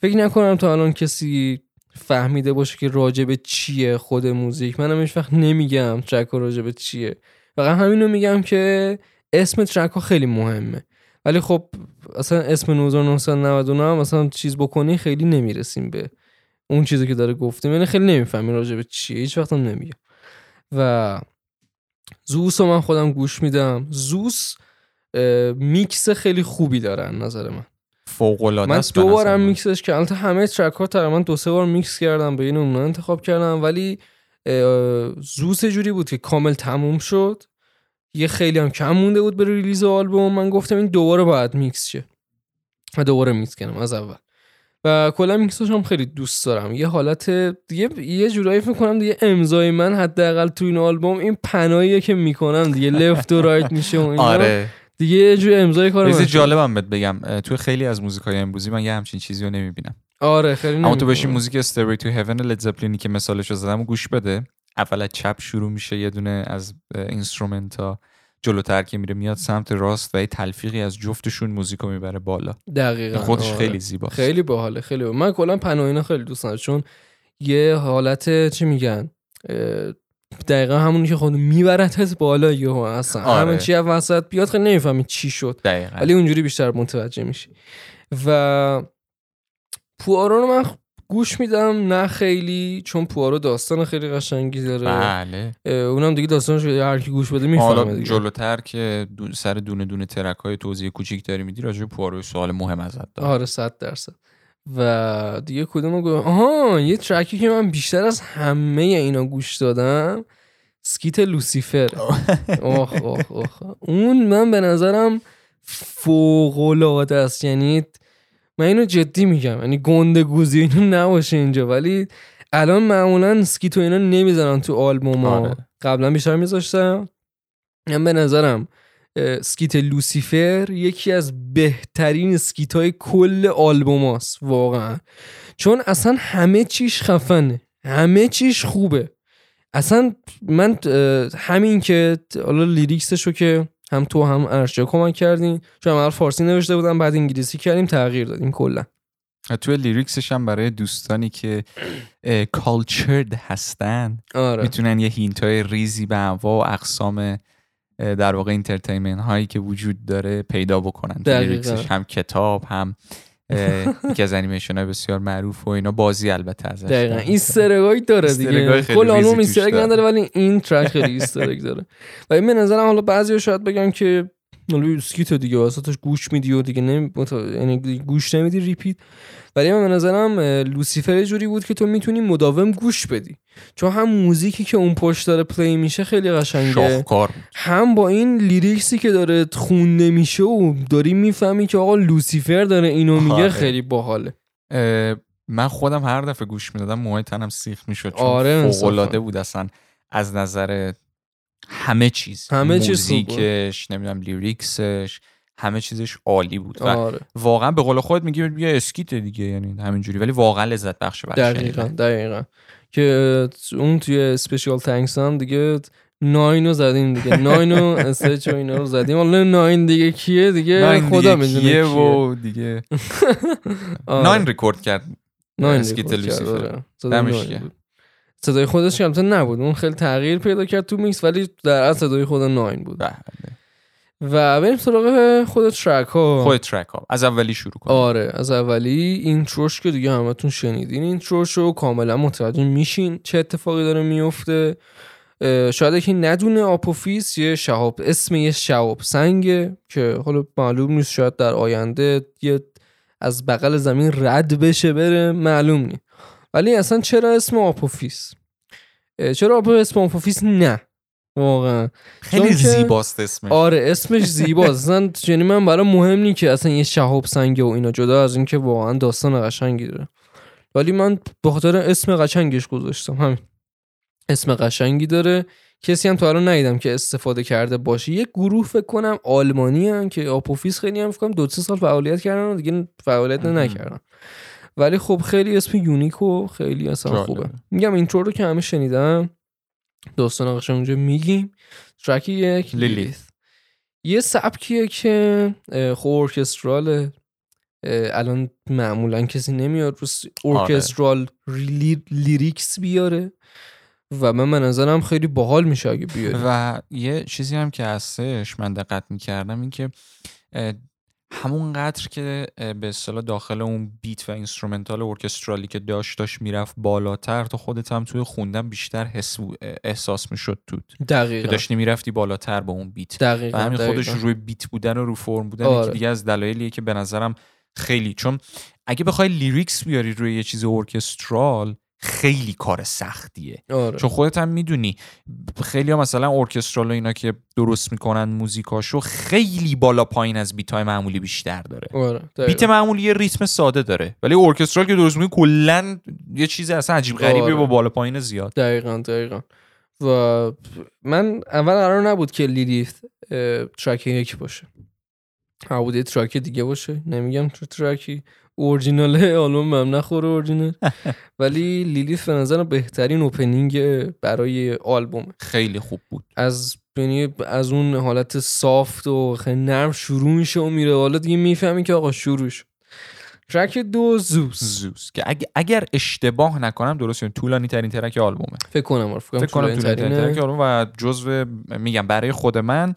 فکر نکنم تا الان کسی فهمیده باشه که راجب چیه خود موزیک. منم هیچ وقت نمیگم ترک راجب چیه. فقط همینو میگم که اسم ترک ها خیلی مهمه. ولی خب اصلا اسم 1999 هم مثلا چیز بکنی خیلی نمی‌رسیم به اون چیزی که داره گفتیم. یعنی خیلی نمی‌فهمی راجع به چیه هیچ وقت هم نمیگم. و زوس رو من خودم گوش میدم. زوس میکس خیلی خوبی داره نظر من. فوق العاده من دو بارم من. میکسش که البته همه ترک ها تقریبا دو سه بار میکس کردم به این اون انتخاب کردم. ولی زوس جوری بود که کامل تموم شد. یه خیلی هم کم مونده بود به ریلیز آلبوم. من گفتم این دوباره باید میکس شه. و دوباره میکس کردم از اول. و کلا میکسش هم خیلی دوست دارم. یه حالت دیگه یه جورایی فکر کنم دیگه امضای من حداقل تو این آلبوم این pan‌هاییه که می‌کنم دیگه. left و right میشه و اینا. آره. دیگه یه جور امضای کار چیزی من شد. جالبم بهت بگم. توی خیلی از موزیکای امروزی من یه همچین چیزی رو نمی‌بینم. آره خیلی اما تو. بشین موزیک Stairway to Heaven لید زپلینی که مثالش رو زدم و گوش بده. اول از چپ شروع میشه یه دونه از instrument ها جلوتر که میره میاد سمت راست و یه تلفیقی از جفتشون موزیک رو می‌بره بالا. دقیقا خودش آره. خیلی زیباست. خیلی باحاله خیلی باحال. من کلا pan ها اینا خیلی دوست دارم چون یه حالت چی میگن دقیقا همونی که خود میبرتت بالا یهو اصلا. آره. همه چی از وسط بیاد خیلی نمی‌فهمی چی شد. دقیقا. ولی اونجوری بیشتر متوجه میشی. و پوارو رو من گوش میدم نه خیلی چون پوارو داستان خیلی قشنگی داره. بله. اونم دیگه داستانش هر کی گوش بده می‌فهمه دیگه. جلوتر که دو- سر دونه دونه ترک های توضیح کوچیک داری میدی راجع پوارو سوال مهم ازت دارم. آره صد درصد. و دیگه کدوم گو آها یه ترکی که من بیشتر از همه اینا گوش دادم skit لوسیفر. اوه اوه اوه اون من به نظرم فوق العاده است. یعنی من اینو جدی میگم یعنی گنده گوزی اینو نباشه اینجا ولی الان معمولا skit و اینا نمی‌زنن تو آلبوم ها. آره. قبلا بیشتر میذاشتم. من به نظرم skit لوسیفر یکی از بهترین skit های کل آلبوم هاست واقعا. چون اصلا همه چیش خفنه همه چیش خوبه. اصلا من همین که حالا lyrics شو که هم تو هم ارشیا کمک کردین چون اول فارسی نوشته بودم بعد انگلیسی کردیم تغییر دادیم کلا. توی lyrics ش هم برای دوستانی که cultured هستن آره. می‌تونن یه hint های ریزی به انواع و اقسام در واقع entertainment هایی که وجود داره پیدا بکنن. تو. lyrics ش هم کتاب هم یکی از انیمیشن های بسیار معروف و اینا. بازی البته ازش. دقیقا. داره. این سرگاهی داره دیگه. کل آلبوم توش Easter egg داره. نداره ولی این ترک خیلی Easter egg داره. و این به نظرم حالا بعضی شاید بگن که حالا skit دیگه واسطش گوش میدی و دیگه نمی... یعنی گوش نمیدی repeat ولی من به نظرم لوسیفر جوری بود که تو می‌تونی مداوم گوش بدی چون هم موزیکی که اون پشت داره play میشه خیلی قشنگه. هم با این lyrics ی که داره خونده میشه و داری می‌فهمی که آقا لوسیفر داره اینو میگه آره. خیلی باحاله من خودم هر دفعه گوش می‌دادم موهای تنم سیخ می‌شد چون آره، فوق. العاده بود اصلا از نظر همه چیز همه چیز بود. موزیکش نمی‌دونم lyrics ش همه چیزش عالی بود. و آره. واقعا به قول خودت میگی یه skit دیگه یعنی همینجوری. ولی واقعا لذت بخشه برای دقیقا. دقیقا. که اون توی special thanks هم دیگه ناین رو زدیم دیگه. <laughs> ناین و استیچ و اینا رو زدیم. حالا ناین دیگه کیه دیگه؟ خدا می‌دونه کیه کیه. و دیگه. <laughs> آره. ناین ریکورد کرد. ناین skit لوسیفر. صدای خودش که نبود. اون خیلی تغییر پیدا کرد تو میکس ولی در اصل صدای خود ناین بود. بله. و بریم سراغ خود ترک ها. خود ترک ها. از اولی شروع کن آره از اولی intro ش که دیگه همتون شنیدین. intro ش رو کاملا متوجه میشین چه اتفاقی داره میفته. شاید یکی ندونه آپوفیس یه شهاب اسم یه شهاب سنگه که حالا معلوم نیست شاید در آینده یه از بغل زمین رد بشه بره معلوم نیست. ولی اصلا چرا اسم آپوفیس؟ چرا آپو اسم آپوفیس نه؟ واقعا. خیلی زیباست اسمش. آره اسمش زیباست. <laughs> اصلا یعنی من برای مهم نی که اصلا یه شهاب سنگه و اینا جدا از اینکه واقعا داستان قشنگی داره. ولی من به خاطر اسم قشنگش گذاشتم. همین. اسم قشنگی داره. کسی هم تا الان ندیدم که استفاده کرده باشه. یه گروه فکر کنم آلمانی هم که آپوفیس خیلی هم فکر کنم دو سه سال فعالیت کردن و دیگه فعالیت. نکردن. ولی خب خیلی اسم unique و خیلی اصلا. خوبه میگم intro رو که همه شنیدن داستان قشنگ اونجا میگیم track یک. لیلیت یه سبکیه که خب orchestral ه الان معمولا کسی نمیاد رو آره. orchestral ly- lyrics بیاره و من به نظرم خیلی باحال میشه اگه بیاری و یه چیزی هم که هستش من دقت می‌کردم این که همون قدر که به اصطلاح داخل اون beat و instrumental orchestral ی که داشت داشت می‌رفت بالاتر تو خودت هم توی خوندن بیشتر حس احساس می‌شد که دقیقا داشتی می‌رفتی بالاتر با اون beat دقیقا و همین خودش دقیقاً. روی beat بودن و رو فرم بودن آره. دیگه از دلایلیه که به نظرم خیلی چون اگه بخوای lyrics بیاری روی یه چیز orchestral خیلی کار سختیه. آره. چون خودت هم می‌دونی خیلی ها مثلا orchestral و اینا که درست می‌کنن موزیکاشو خیلی بالا پایین از beat های معمولی بیشتر داره. آره. beat معمولی یه ریتم ساده داره ولی orchestral که درست می‌کنی کلا یه چیز اصلا عجیب غریبی آره. با بالا پایین زیاد. دقیقا دقیقا. و من اول قرار نبود که لیلیت track یک باشه. یه track دیگه باشه. نمیگم تو track ی original ه آلبوم هم نخوره اورجینال. <laughs> ولی لیلیت به نظرم بهترین opening برای آلبوم خیلی خوب بود. از یعنی از اون حالت soft و خیلی نرم شروع میشه و میره. حالا دیگه می‌فهمی که آقا شروع شد. ترک دو زوس زوس که اگر اشتباه نکنم درست طولانی ترین ترک آلبومه. فکر کنم فکر کنم طولانی ترین. ترک آلبوم و جزو میگم برای خود من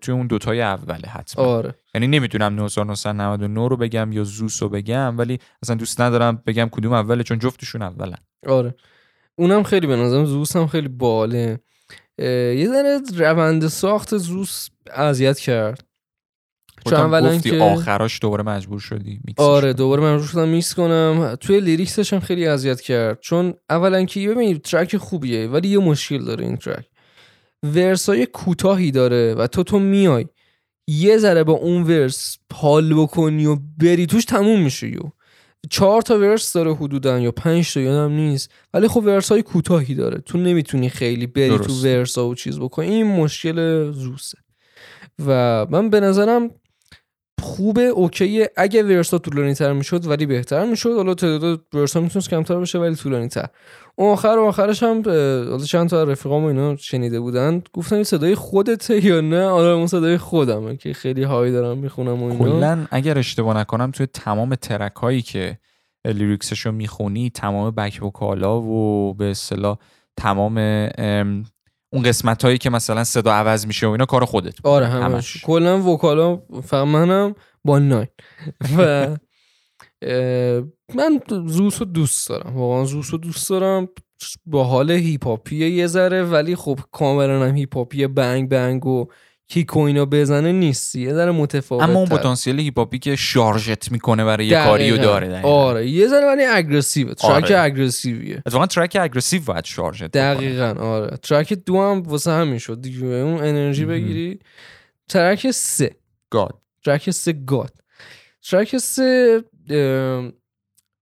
توی اون دوتای اوله حتما. آره. یعنی نمی‌تونم 1999 رو بگم یا زوس رو بگم ولی اصلا دوست ندارم بگم کدوم اوله چون جفتشون اولن. آره. اونم خیلی به نظرم زوس هم خیلی باله. یه ذره روند ساخت زوس اذیت کرد. چون اولا گفتی که آخراش دوباره مجبور شدی آره کنی. دوباره مجبور شدم میکس کنم. توی lyrics ش هم خیلی اذیت کرد. چون اولا که ببینید track خوبیه ولی یه مشکل داره این track verse ای کوتاهی داره و تو تو میای. یه ذره با اون verse حال بکنی و بری توش تموم میشه یهو. چهار تا verse داره حدودا یا پنج تا یادم نیست. ولی خب verse های کوتاهی داره. تو نمی‌تونی خیلی بری درست. تو verse ا و چیز بکنی. این مشکل زوسه. و من به نظرم خوبه اوکیه. اگه ورسا طولانی تر می‌شد ولی بهتر می‌شد. حالا تعداد ورسا می‌تونست کمتر بشه ولی طولانی تر اون آخر و آخرش هم حالا چند تا رفیقام اینا شنیده بودن. گفتن این صدای خودته یا نه؟ آره اون صدای خودمه که خیلی هایی دارم می‌خونم و اینا. کلا اگر اشتباه نکنم توی تمام ترک هایی که لیریکسش رو می‌خونی تمام بک وکالا و به اصطلاح تمام ام، اون قسمت هایی که مثلا صدا عوض میشه و اینا کار خودت. آره همش. کلا vocal ا منم با ناین. و <laughs> من زوس رو دوست دارم. واقعا زوس رو دوست دارم. با حال هیپ هاپی یه ذره ولی خب کاملا هم هیپ هاپی bang bang و kick و اینا بزنه نیست یه ذره متفاوت اما اون پتانسیل هیپ هاپی که شارژت می‌کنه برای یه کاریو داره دقیقاً. آره. یه ذره ولی aggressive ه track آره. aggressive یه اتفاقا track aggressive باید شارژت بکنه. دقیقا. آره. track دو هم واسه همین شد دیگه. اون انرژی. بگیری. track سه. God track سه God track سه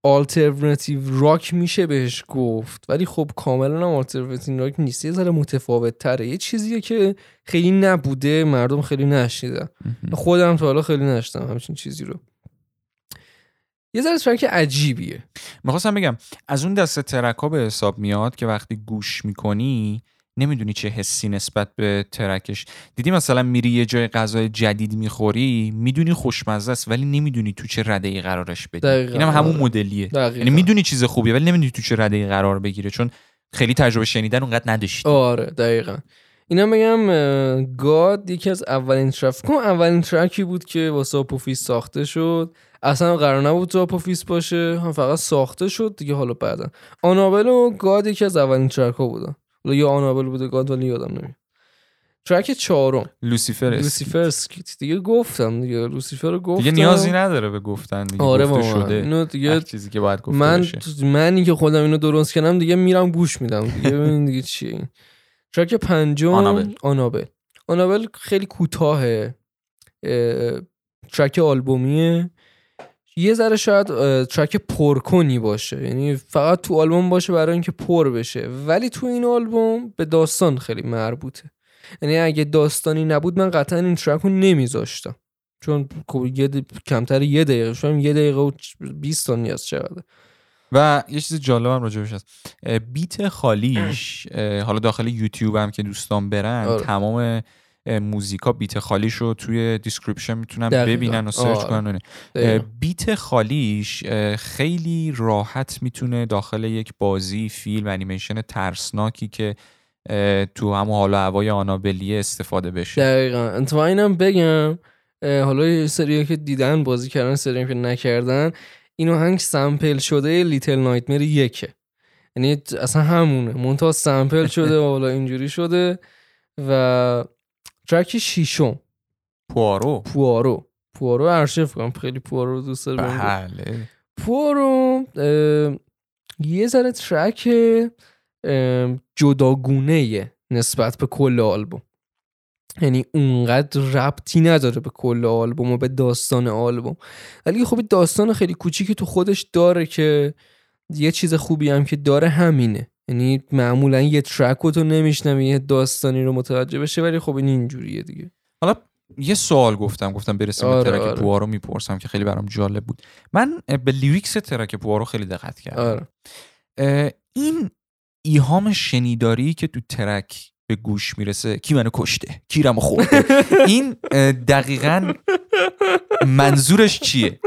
alternative rock میشه بهش گفت. ولی خب کاملا هم alternative rock نیست. یه ذره متفاوت تره یه چیزیه که خیلی نبوده مردم خیلی نشنیدن. خودم تا حالا خیلی نشنیدم همچین چیزی رو. یه ذره track عجیبیه. می‌خواستم بگم از اون دسته track ها به حساب میاد که وقتی گوش می‌کنی نمی‌دونی چه حسی نسبت به track ش. دیدی مثلا میری یه جای غذای جدید می‌خوری می‌دونی خوشمزه است ولی نمی‌دونی تو چه رده ای قرارش بدی. اینم همون. مدلیه. یعنی می‌دونی چیز خوبیه ولی نمی‌دونی تو چه رده ای قرار بگیره چون خیلی تجربه شنیدن اونقدر نداشتی. آره دقیقا. اینا بگم اه، God یکی از اولین track کن اولین track ی بود که واسه آپوفیس ساخته شد. اصلا قرار نبود تو آپوفیس باشه هم فقط ساخته شد دیگه حالا بعدا. آنابل و God یکی از اولین track ها بودن. حالا یا آنابل بوده God ولی یادم نمیاد. track چهارم. لوسیفر. لوسیفر skit. دیگه گفتم دیگه. لوسیفر رو گفتم. دیگه نیازی نداره به گفتن دیگه. آره گفته. شده. اینو دیگه چیزی که باید گفته من بشه منی که خودم اینو درست کردم دیگه میرم گوش میدم. دیگه ببین دیگه چیه این track پنجم. آنابل. آنابل. آنابل خیلی کوتاهه. اه، track آلبومیه. یه ذره شاید track پرکنی باشه. یعنی فقط تو آلبوم باشه برای اینکه پر بشه. ولی تو این آلبوم به داستان خیلی مربوطه. یعنی اگه داستانی نبود من قطعا این track رو نمیذاشتم. چون خب یه د- کمتر یه دقیقه شاید یه دقیقه و 20 ثانیه از چقدر و یه چیز جالب هم راجبش هست. beat خالیش حالا داخل یوتیوب هم که دوستان برن آره. تمام موزیکا beat خالیش رو توی description می‌تونن دقیقاً. ببینن و search. کنن. بیت خالیش خیلی راحت می‌تونه داخل یک بازی فیلم انیمیشن ترسناکی که تو همون حالا هوای آنابلیه استفاده بشه دقیقا اتفاقا اینم بگم حالا یه سری که دیدن بازی کردن سری که نکردن این آهنگ سمپل شده لیتل نایتمر یکه یعنی اصلا همونه منتها سمپل شده و حالا اینجوری شده و ترک شیشم پوارو پوارو پوارو ارشف کنم. خیلی پوارو رو دوست دارم. بله. پوارو یه ذره ترک جداگونه نسبت به کل آلبوم. یعنی اونقدر ربطی نداره به کل آلبوم و به داستان آلبوم. ولی خب داستان خیلی کوچیکی تو خودش داره که یه چیز خوبی هم که داره همینه. یعنی معمولا یه ترک تو نمیشنوی یه داستانی رو متوجه بشه ولی خب این اینجوریه دیگه. حالا یه سوال گفتم گفتم برسیم آره، به track آره. پوارو می‌پرسم که خیلی برام جالب بود. من به lyrics track پوارو خیلی دقت کردم. آره. این ایهام شنیداری که تو track به گوش می‌رسه کی منو کشته؟ کیرمو خورده؟ <laughs> این دقیقا منظورش چیه؟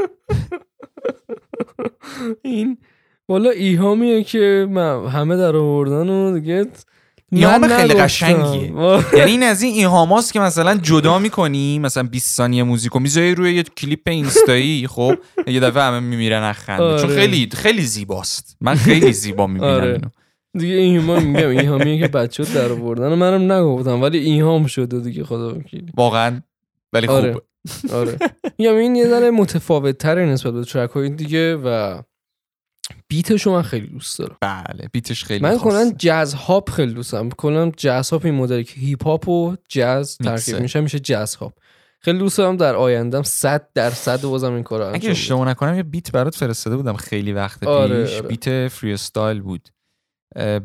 این والا ایهامیه که من همه در آوردن و دیگه ایهام خیلی. قشنگیه. <laughs> یعنی این از این ایهاماست که مثلا جدا می‌کنی مثلا 20 ثانیه موزیکو می‌ذاری روی یه کلیپ اینستایی خب یه دفعه همه میمیرن از خنده چون آره. خیلی خیلی زیباست من خیلی زیبا می‌بینم آره. اینو دیگه ایهام میگم ایهامیه که بچه در آوردن و منم نگفتم ولی ایهام شده دیگه خدا وکیلی واقعا ولی آره. خوبه آره میگم این یه ذره متفاوت تره نسبت به ترک های دیگه و beat شو من خیلی دوست دارم بله beat ش خیلی من کلا. jazz hop خیلی دوست دارم کلا jazz hop این مدلی که هیپ هاپ و جاز. ترکیب میشه میشه jazz hop خیلی دوست دارم در آیندهم 100 درصد بازم این کارو انجام اگه. اشتباه نکنم یه beat برات فرستاده بودم خیلی وقت آره، پیش آره. beat freestyle بود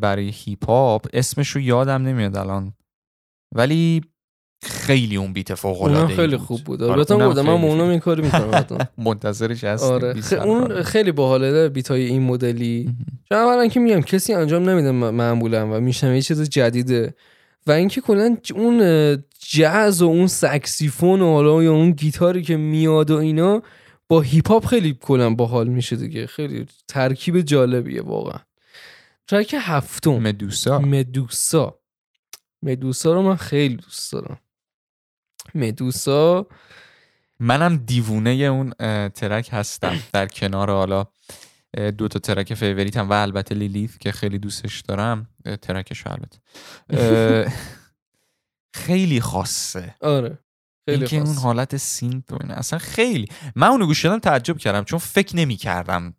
برای هیپ هاپ اسمش رو یادم نمیاد الان ولی خیلی اون beat فوق العاده خیلی خوب بود. البته اونم گفتم من اونم. این کاری می‌کنم. <laughs> منتظرش هستیم. آره. خ... اون. خیلی باحاله beat های این مدلی. چون اولا که میگم کسی انجام نمیده معمولا و میشنوه یه چیز جدیده. و اینکه کلا اون جاز و اون سکسیفون و حالا یا اون گیتاری که میاد و اینا با هیپ هاپ خیلی کلا باحال میشه دیگه. خیلی ترکیب جالبیه واقعا. ترک هفتم. مدوسا. مدوسا. مدوسا رو من خیلی دوست دارم. مدوسا. منم دیوونه اون ترک هستم. در کنار حالا دو تا ترک favorite م و البته لیلیف که خیلی دوستش دارم. ترکش البته. <laughs> خیلی خاصه. آره. خیلی اینکه اون. حالت synth و اینا. اصلا خیلی. من اونو گوش دادم تعجب کردم. چون فکر نمی کردم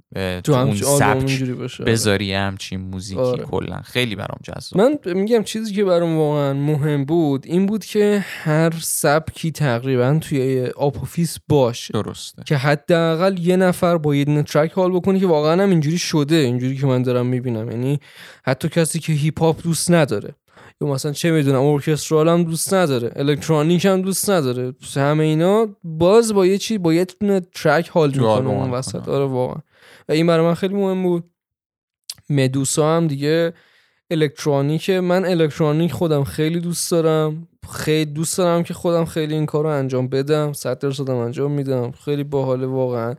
تو اون سبک. بذاری همچین موزیکی آره. کلا. خیلی برام جذاب. من میگم چیزی که برام واقعا مهم بود این بود که هر سبکی تقریبا توی آپوفیس باشه. درسته. که حداقل یه نفر با یه دونه ترک حال بکنه که واقعا هم اینجوری شده. اینجوری که من دارم می‌بینم. یعنی حتی کسی که هیپ هاپ دوست نداره. یا مثلا چه می‌دونم orchestral هم دوست نداره الکترونیک هم دوست نداره. همه اینا باز با یه چی با یه دونه ترک حال می‌کنه اون وسط. آره واقعا. و این برای من خیلی مهم بود. مدوسا هم دیگه الکترونیک من الکترونیک خودم خیلی دوست دارم. خیلی دوست دارم که خودم خیلی این کار رو انجام بدم. صد درصدم انجام میدم. خیلی باحاله واقعا.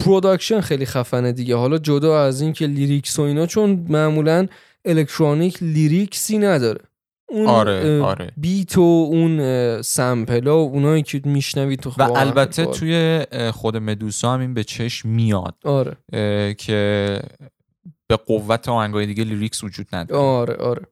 production خیلی خفنه دیگه. حالا جدا از این که lyrics و اینا چون معمولا الکترونیک lyrics ی نداره. اون آره، آره. beat و اون اه، sample ا و اونایی که میشنوی تو و البته باحال. توی خود مدوسا هم این به چشم میاد. آره. که به قوت آهنگای دیگه lyrics وجود نداره. آره آره.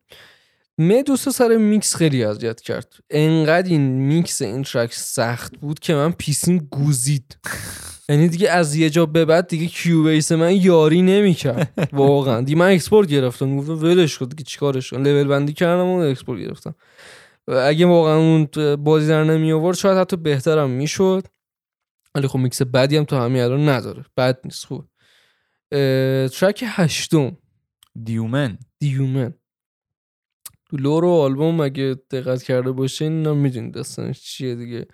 مدوسا سر میکس خیلی اذیت کرد. انقدر این میکس این ترک سخت بود که من PC م گوزید. <laughs> یعنی دیگه از یه جا به بعد دیگه Cubase من یاری نمی‌کرد. <laughs> واقعا. دیگه من export گرفتم. گفتم ولش کن دیگه چیکارش کنم. لول بندی کردم و export گرفتم. اگه واقعا اون بازی در نمی آورد شاید حتی بهترم می‌شد. ولی خب میکس بدی هم تو همین الان نداره. بد نیست خوب. ترک هشتم. دیومن. دیومن. تو lore و آلبوم اگه دقت کرده باشین اینا می‌دونید داستانش چیه دیگه.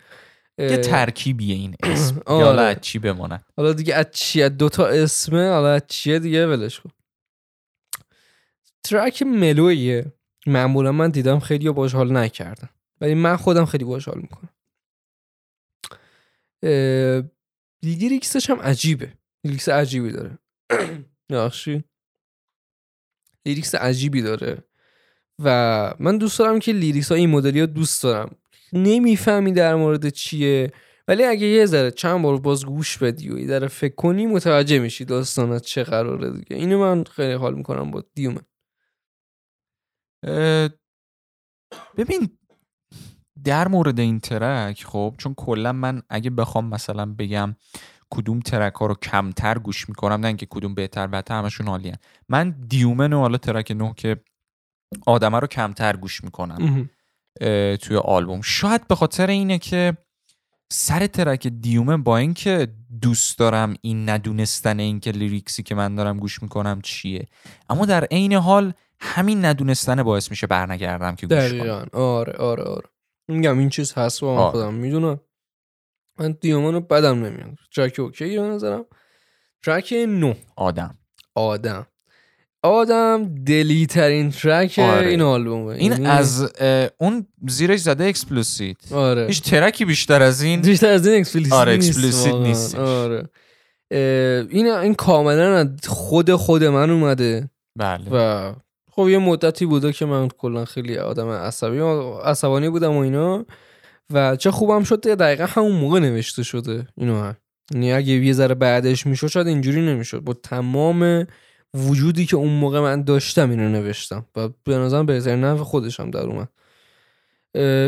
یه ترکیبیه این <clears throat> اسم. آره. یا حالا از چی بماند؟ حالا دیگه از چیه دوتا اسمه؟ حالا از چیه دیگه؟ ولش کن. ترک mellow یه. معمولا من دیدم خیلی باش حال نکردم ولی من خودم خیلی باش حال می‌کنم. lyrics ش هم عجیبه. lyrics عجیبی داره. <clears throat> نقشی lyrics عجیبی داره. و من دوست دارم که lyrics های این مدلی ها دوست دارم. نمی‌فهمی در مورد چیه. ولی اگه یه ذره چند بار باز گوش بدی و یه ذره فکر کنی متوجه میشی داستان از چه قراره دیگه. اینو من خیلی حال می‌کنم با دیومن ببین در مورد این ترک خب چون کلا من اگه بخوام مثلا بگم کدوم ترک ها رو کمتر گوش می‌کنم نه اینکه کدوم بهتر بهتر همشون عالیه من دیومن و حالا ترک نه که آدمه رو کمتر گوش می‌کنم. توی آلبوم. شاید به خاطر اینه که سر ترک دیومن با اینکه دوست دارم این ندونستن اینکه لیریکسی که من دارم گوش می‌کنم چیه. اما در عین حال همین ندونستن باعث میشه برنگردم که گوش کنم. آره آره آره. میگم این چیز هست و من آره. خودم می‌دونم. من دیومن رو بدم نمیاد. ترک okay به نظرم. ترک نو. آدم. آدم. آدم دلی ترین ترک آره. این آلبومه. این یعنی- از اون زیرش زده explicit آره. هیچ ترکی بیشتر از این بیشتر از این explicit آره، نیست explicit واقعا. نیستش. آره. این این کاملا خود خود من اومده. بله. و خب یه مدتی بوده که من کلا خیلی آدم عصبی عصبانی بودم و اینا. و چه خوبم شد دقیقا همون موقع نوشته شده اینو هم. یعنی اگه یه ذره بعدش می‌شد شاید اینجوری نمی‌شد. با تمام وجودی که اون موقع من داشتم اینو نوشتم. و به نظرم بهترین نحو خودشم در اومد.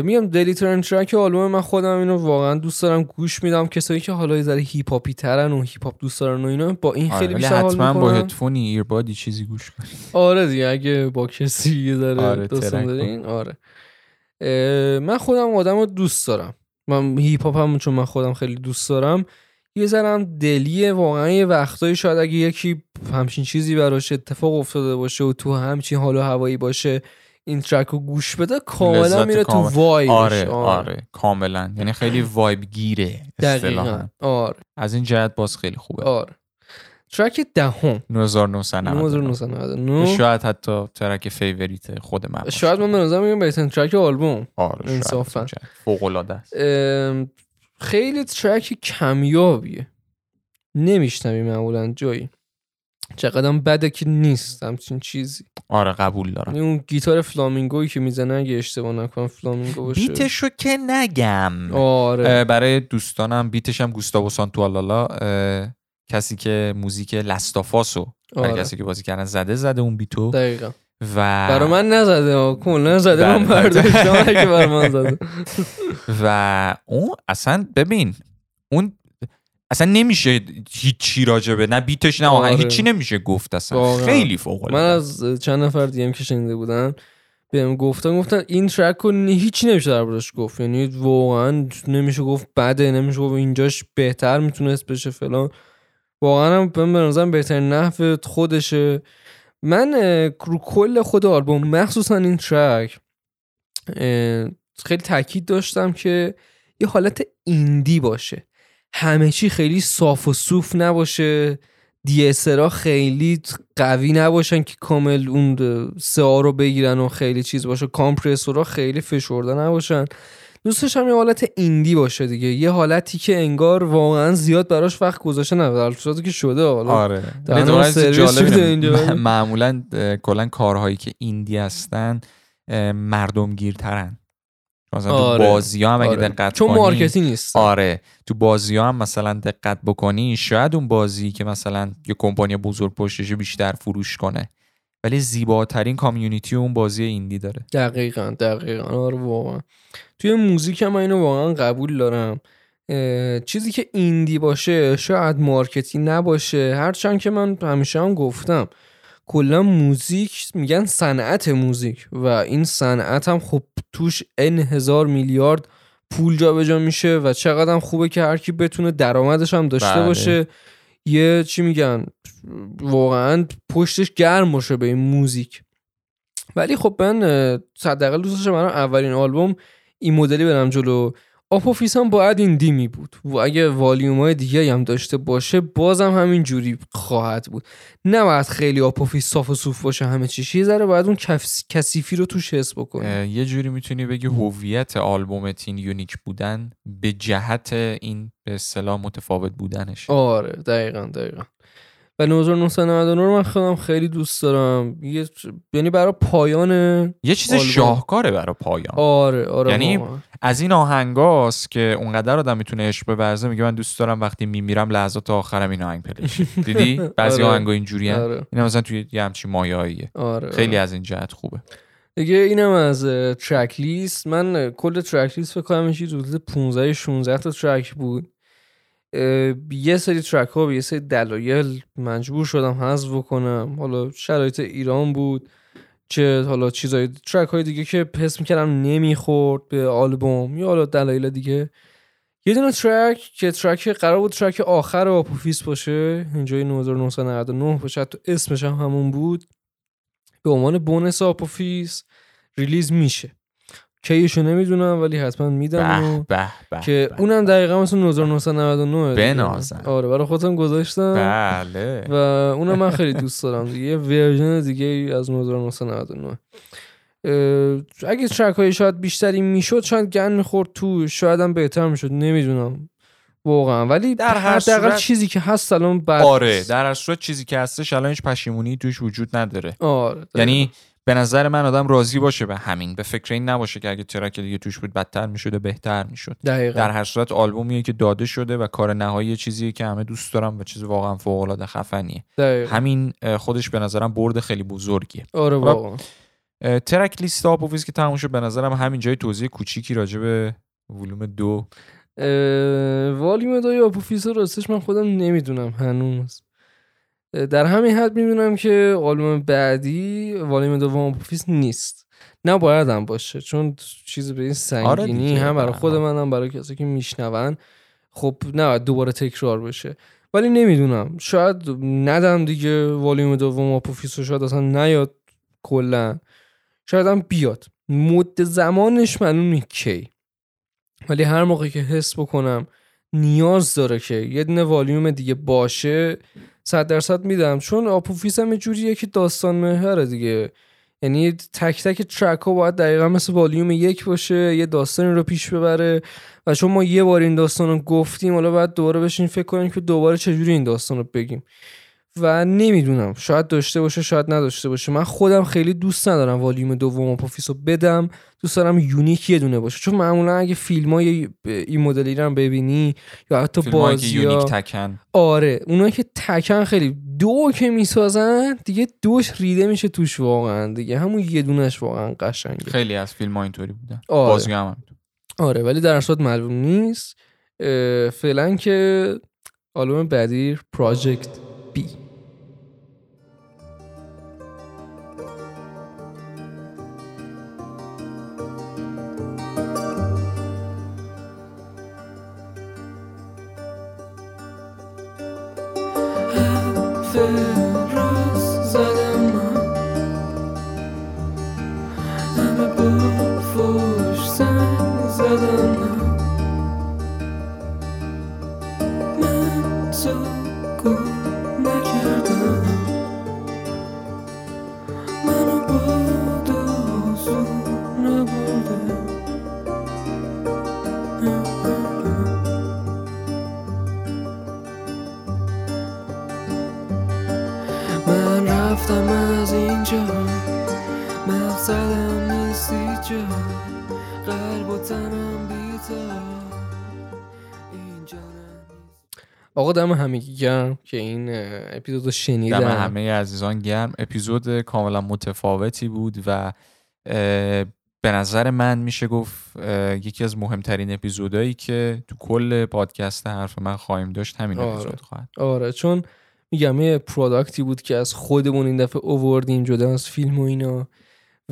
میگم دلی ترین ترک آلبوم من خودم اینو واقعا دوست دارم گوش میدم. کسایی که حالا ذره هیپ هاپی ترن و هیپ هاپ دوست دارن و اینا با این آره، خیلی ولی بیشتر حال حتما با هدفونی earbud ی چیزی گوش کن <laughs> آره دیگه اگه با کسی یه ذره آره، ترک دارین آره. من خودم آدم رو دوست دارم. من هیپ هاپ هم چون من خودم خیلی دوست دارم. یه ذرم دلیه واقعا یه وقتایی شاید اگه یکی همچین چیزی براش اتفاق افتاده باشه و تو همچین حال و هوایی باشه این ترک رو گوش بده کاملا میره تو کامل. vibe ش. آره آره کاملا. یعنی خیلی vibe گیره دقیقا. آره. از این جهت باز خیلی خوبه. آره. ترک دهم. 1999 1999 شاید حتی ترک favorite خود من باشه. شاید من به نظر میگم بهترین ترک آلبوم. آره انصافاً. جهت. فوق‌العاده است. خیلی ترک کمیابیه. نمیشنوی معمولا جایی چقدر بده که نیست همچین چیزی. آره قبول دارم. یعنی اون گیتار فلامینگویی که می‌زنه اگه اشتباه نکنم فلامینگو باشه. beat شو که نگم. آره. برای دوستانم بیتش هم گوستاو سانتوالالا. کسی که موزیک لستافاسو برای آره. کسی که بازی کردن زده زده اون بیتو. دقیقا. و برا من نزده. کلا زده من بله. برداشتم که برا من <laughs> زده و اون اصلا ببین اون اصلا نمیشه هیچی راجبه نه بیتش نه آهنگ آره. هیچی نمیشه گفت اصلا واقعا. خیلی فوق من از چند نفر دیگه که شنیده بودن بهم گفتن گفتن این ترک رو هیچی نمیشه دربارش گفت یعنی واقعا نمیشه گفت بده نمیشه گفت اینجاش بهتر می‌تونست بشه فلان واقعا هم به نظرم بهترین نحو خودشه من رو کل خود آلبوم مخصوصا این ترک خیلی تاکید داشتم که یه حالت ایندی باشه. همه چی خیلی صاف و صوف نباشه. دیسرا خیلی قوی نباشن که کامل اون سه رو بگیرن و خیلی چیز باشه. کامپرسورها خیلی فشرده نباشن. دوستش هم یه حالت ایندی باشه دیگه یه حالتی که انگار واقعا زیاد براش وقت گذاشته نه در صورتی که شده حالا آره. اینجا. معمولا کلا کارهایی که ایندی هستن مردم گیرترن مثلا آره. تو بازی هم اگه آره. دقت چون مارکتی نیست آره تو بازی هم مثلا دقت بکنی شاید اون بازی که مثلا یه کمپانی بزرگ پشتشه بیشتر فروش کنه ولی زیباترین کامیونیتی اون بازی ایندی داره. دقیقا دقیقا. آره واقعا. توی موزیک هم من اینو واقعا قبول دارم. چیزی که ایندی باشه شاید مارکتی نباشه. هرچند که من همیشه هم گفتم کلا موزیک میگن صنعت موزیک و این صنعت هم خب توش ان هزار میلیارد پول جابجا میشه و چقدر هم خوبه که هر کی بتونه درآمدش هم داشته بله. باشه. یه چی میگن؟ واقعا پشتش گرم باشه به این موزیک. ولی خب من حداقل دوست داشتم برای اولین آلبوم این مدلی برم جلو. آپوفیس هم باید این دیمی بود. و اگه والیوم های دیگه هم داشته باشه بازم همین جوری خواهد بود. نباید خیلی آپوفیس صاف و صوف باشه همه چیش یه ذره باید اون کف... کثیفی رو توش حس بکنی. یه جوری می‌تونی بگی هویت آلبومت این unique بودن به جهت این به اصطلاح متفاوت بودنش آره دقیقا دقیقا. و 1999 رو من خودم خیلی دوست دارم یه یعنی برای پایان یه چیز آلبوم. شاهکاره برای پایان آره آره یعنی واقعا. از این آهنگاست که اونقدر آدم می‌تونه عشق بورزه میگه من دوست دارم وقتی میمیرم لحظات آخرم این آهنگ play. دیدی بعضی آره. آهنگا اینجوری آره اینا مثلا توی یه همچین مایه‌ایه آره خیلی آره. از این جهت خوبه دیگه اینم از track list من کل track list فکر کنم یه چیزی حدود 15 16 تا track بود یه سری track ها به یه سری دلایل مجبور شدم حذف بکنم. حالا شرایط ایران بود چه حالا چیزای track های دیگه که حس می‌کردم نمی‌خورد به آلبوم. یا حالا دلایل دیگه. یه دونه track که track قرار بود track آخر آپوفیس باشه به جای 1999 باشه حتی اسمش هم همون بود. به عنوان bonus آپوفیس release میشه. کیشو نمی‌دونم ولی حتما میدم به به که. اونم دقیقا مثل 1999 دیگه. بنازم. آره برای خودم گذاشتم. بله. و اونم من خیلی دوست دارم دیگه. یه ورژن دیگه از 1999 اه، اگه ترک های شاید بیشتری می‌شد شاید گن می‌خورد تو شاید هم بهتر می‌شد. نمی‌دونم. واقعا. ولی در هر صورت- چیزی که هست الان بد آره. در هر صورت چیزی که هستش الان هیچ پشیمونی توش وجود نداره. آره یعنی به نظر من آدم راضی باشه به همین به فکر این نباشه که اگه ترک دیگه توش بود بدتر می‌شد و بهتر می‌شد. در هر صورت آلبومیه که داده شده و کار نهایی چیزیه که همه دوست دارم و چیز واقعا فوق العاده خفنیه. دقیقا. همین خودش به نظرم برد خیلی بزرگیه. آره واقعا. track list آپوفیس که تموم شد به نظرم همین جای توضیح کوچیکی راجع به ولوم دو. والیوم آپوفیس رو راستش من خودم نمی‌دونم هنوز. در همین حد می‌دونم که آلبوم بعدی والیوم دوم آپوفیس نیست. نباید هم باشه چون چیز به این سنگینی آره هم برای خود حال. منم برای کسی که میشنون خب نباید دوباره تکرار بشه. ولی نمی‌دونم شاید ندم دیگه والیوم دوم آپوفیس رو شاید اصلا نیاد کلا. شاید هم بیاد. مدت زمانش معلوم کی. ولی هر موقع که حس بکنم نیاز داره که یه دونه والیوم دیگه باشه صد درصد میدم. چون آپوفیس هم یه جوریه که داستان محوره دیگه. یعنی تک تک ترک ها باید دقیقا مثل والیوم یک باشه یه داستانی رو پیش ببره. و چون ما یه بار این داستان رو گفتیم حالا باید دوباره بشین فکر کنیم که دوباره چجوری این داستان رو بگیم. و نمی‌دونم. شاید داشته باشه شاید نداشته باشه. من خودم خیلی دوست ندارم والیوم دوم آپوفیس رو بدم. دوست دارم unique یه دونه باشه. چون معمولا اگه فیلم های این مدلی رو هم ببینی یا حتی بازی unique تکن. آره اونایی که تکن خیلی دو که می‌سازن دیگه دوش ریده میشه توش واقعا دیگه. همون یه دونش واقعا قشنگه. خیلی از فیلم ها اینطوری بودن آره. بازی هم. همینطور. آره ولی در صورت معلوم نیست. فعلا که آلبوم بعدی پراجکت من تو دم همگی گرم که این اپیزود رو شنیدن دم همه عزیزان گرم. اپیزود کاملا متفاوتی بود و به نظر من میشه گفت یکی از مهمترین اپیزودهایی که تو کل پادکست حرف من خواهیم داشت همین آره. اپیزود خواهد. آره چون میگم یه پروداکتی بود که از خودمون این دفعه اووردیم جدا از فیلم و اینا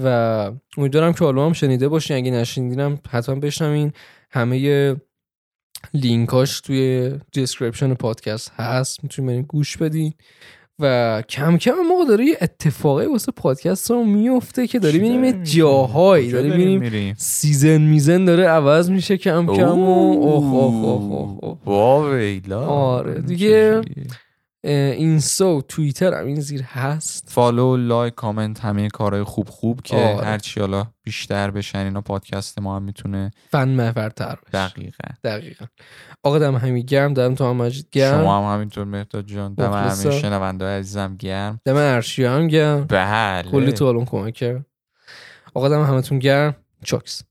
و امیدوارم که حالا هم شنیده باشین. اگه نشنیدینم حتما بشنوین. همه لینکاش توی description پادکست هست. می‌تونین برین گوش بدین و کم کم موقع داره یه اتفاقی واسه پادکست رو میفته که داریم می‌شیم؟ جاهایی. میریم میریم؟ season میزن داره عوض میشه کم کم و اوه اوه اوه اوه آره، دیگه اینستا و توییتر هم این زیر هست. follow like comment همه کارهای خوب خوب که آره. هرچی حالا بیشتر بشن اینا پادکست ما هم می‌تونه فن محورتر بشه. دقیقا. دقیقا. آقا دم همی گرم دم تو هم مجید گرم. شما هم همینطور مهداد جان. دم. همه شنونده عزیزم گرم. دم ارشیا هم گرم. بله. کلی تو کمک کرد آقا دم همتون گرم. چاکس.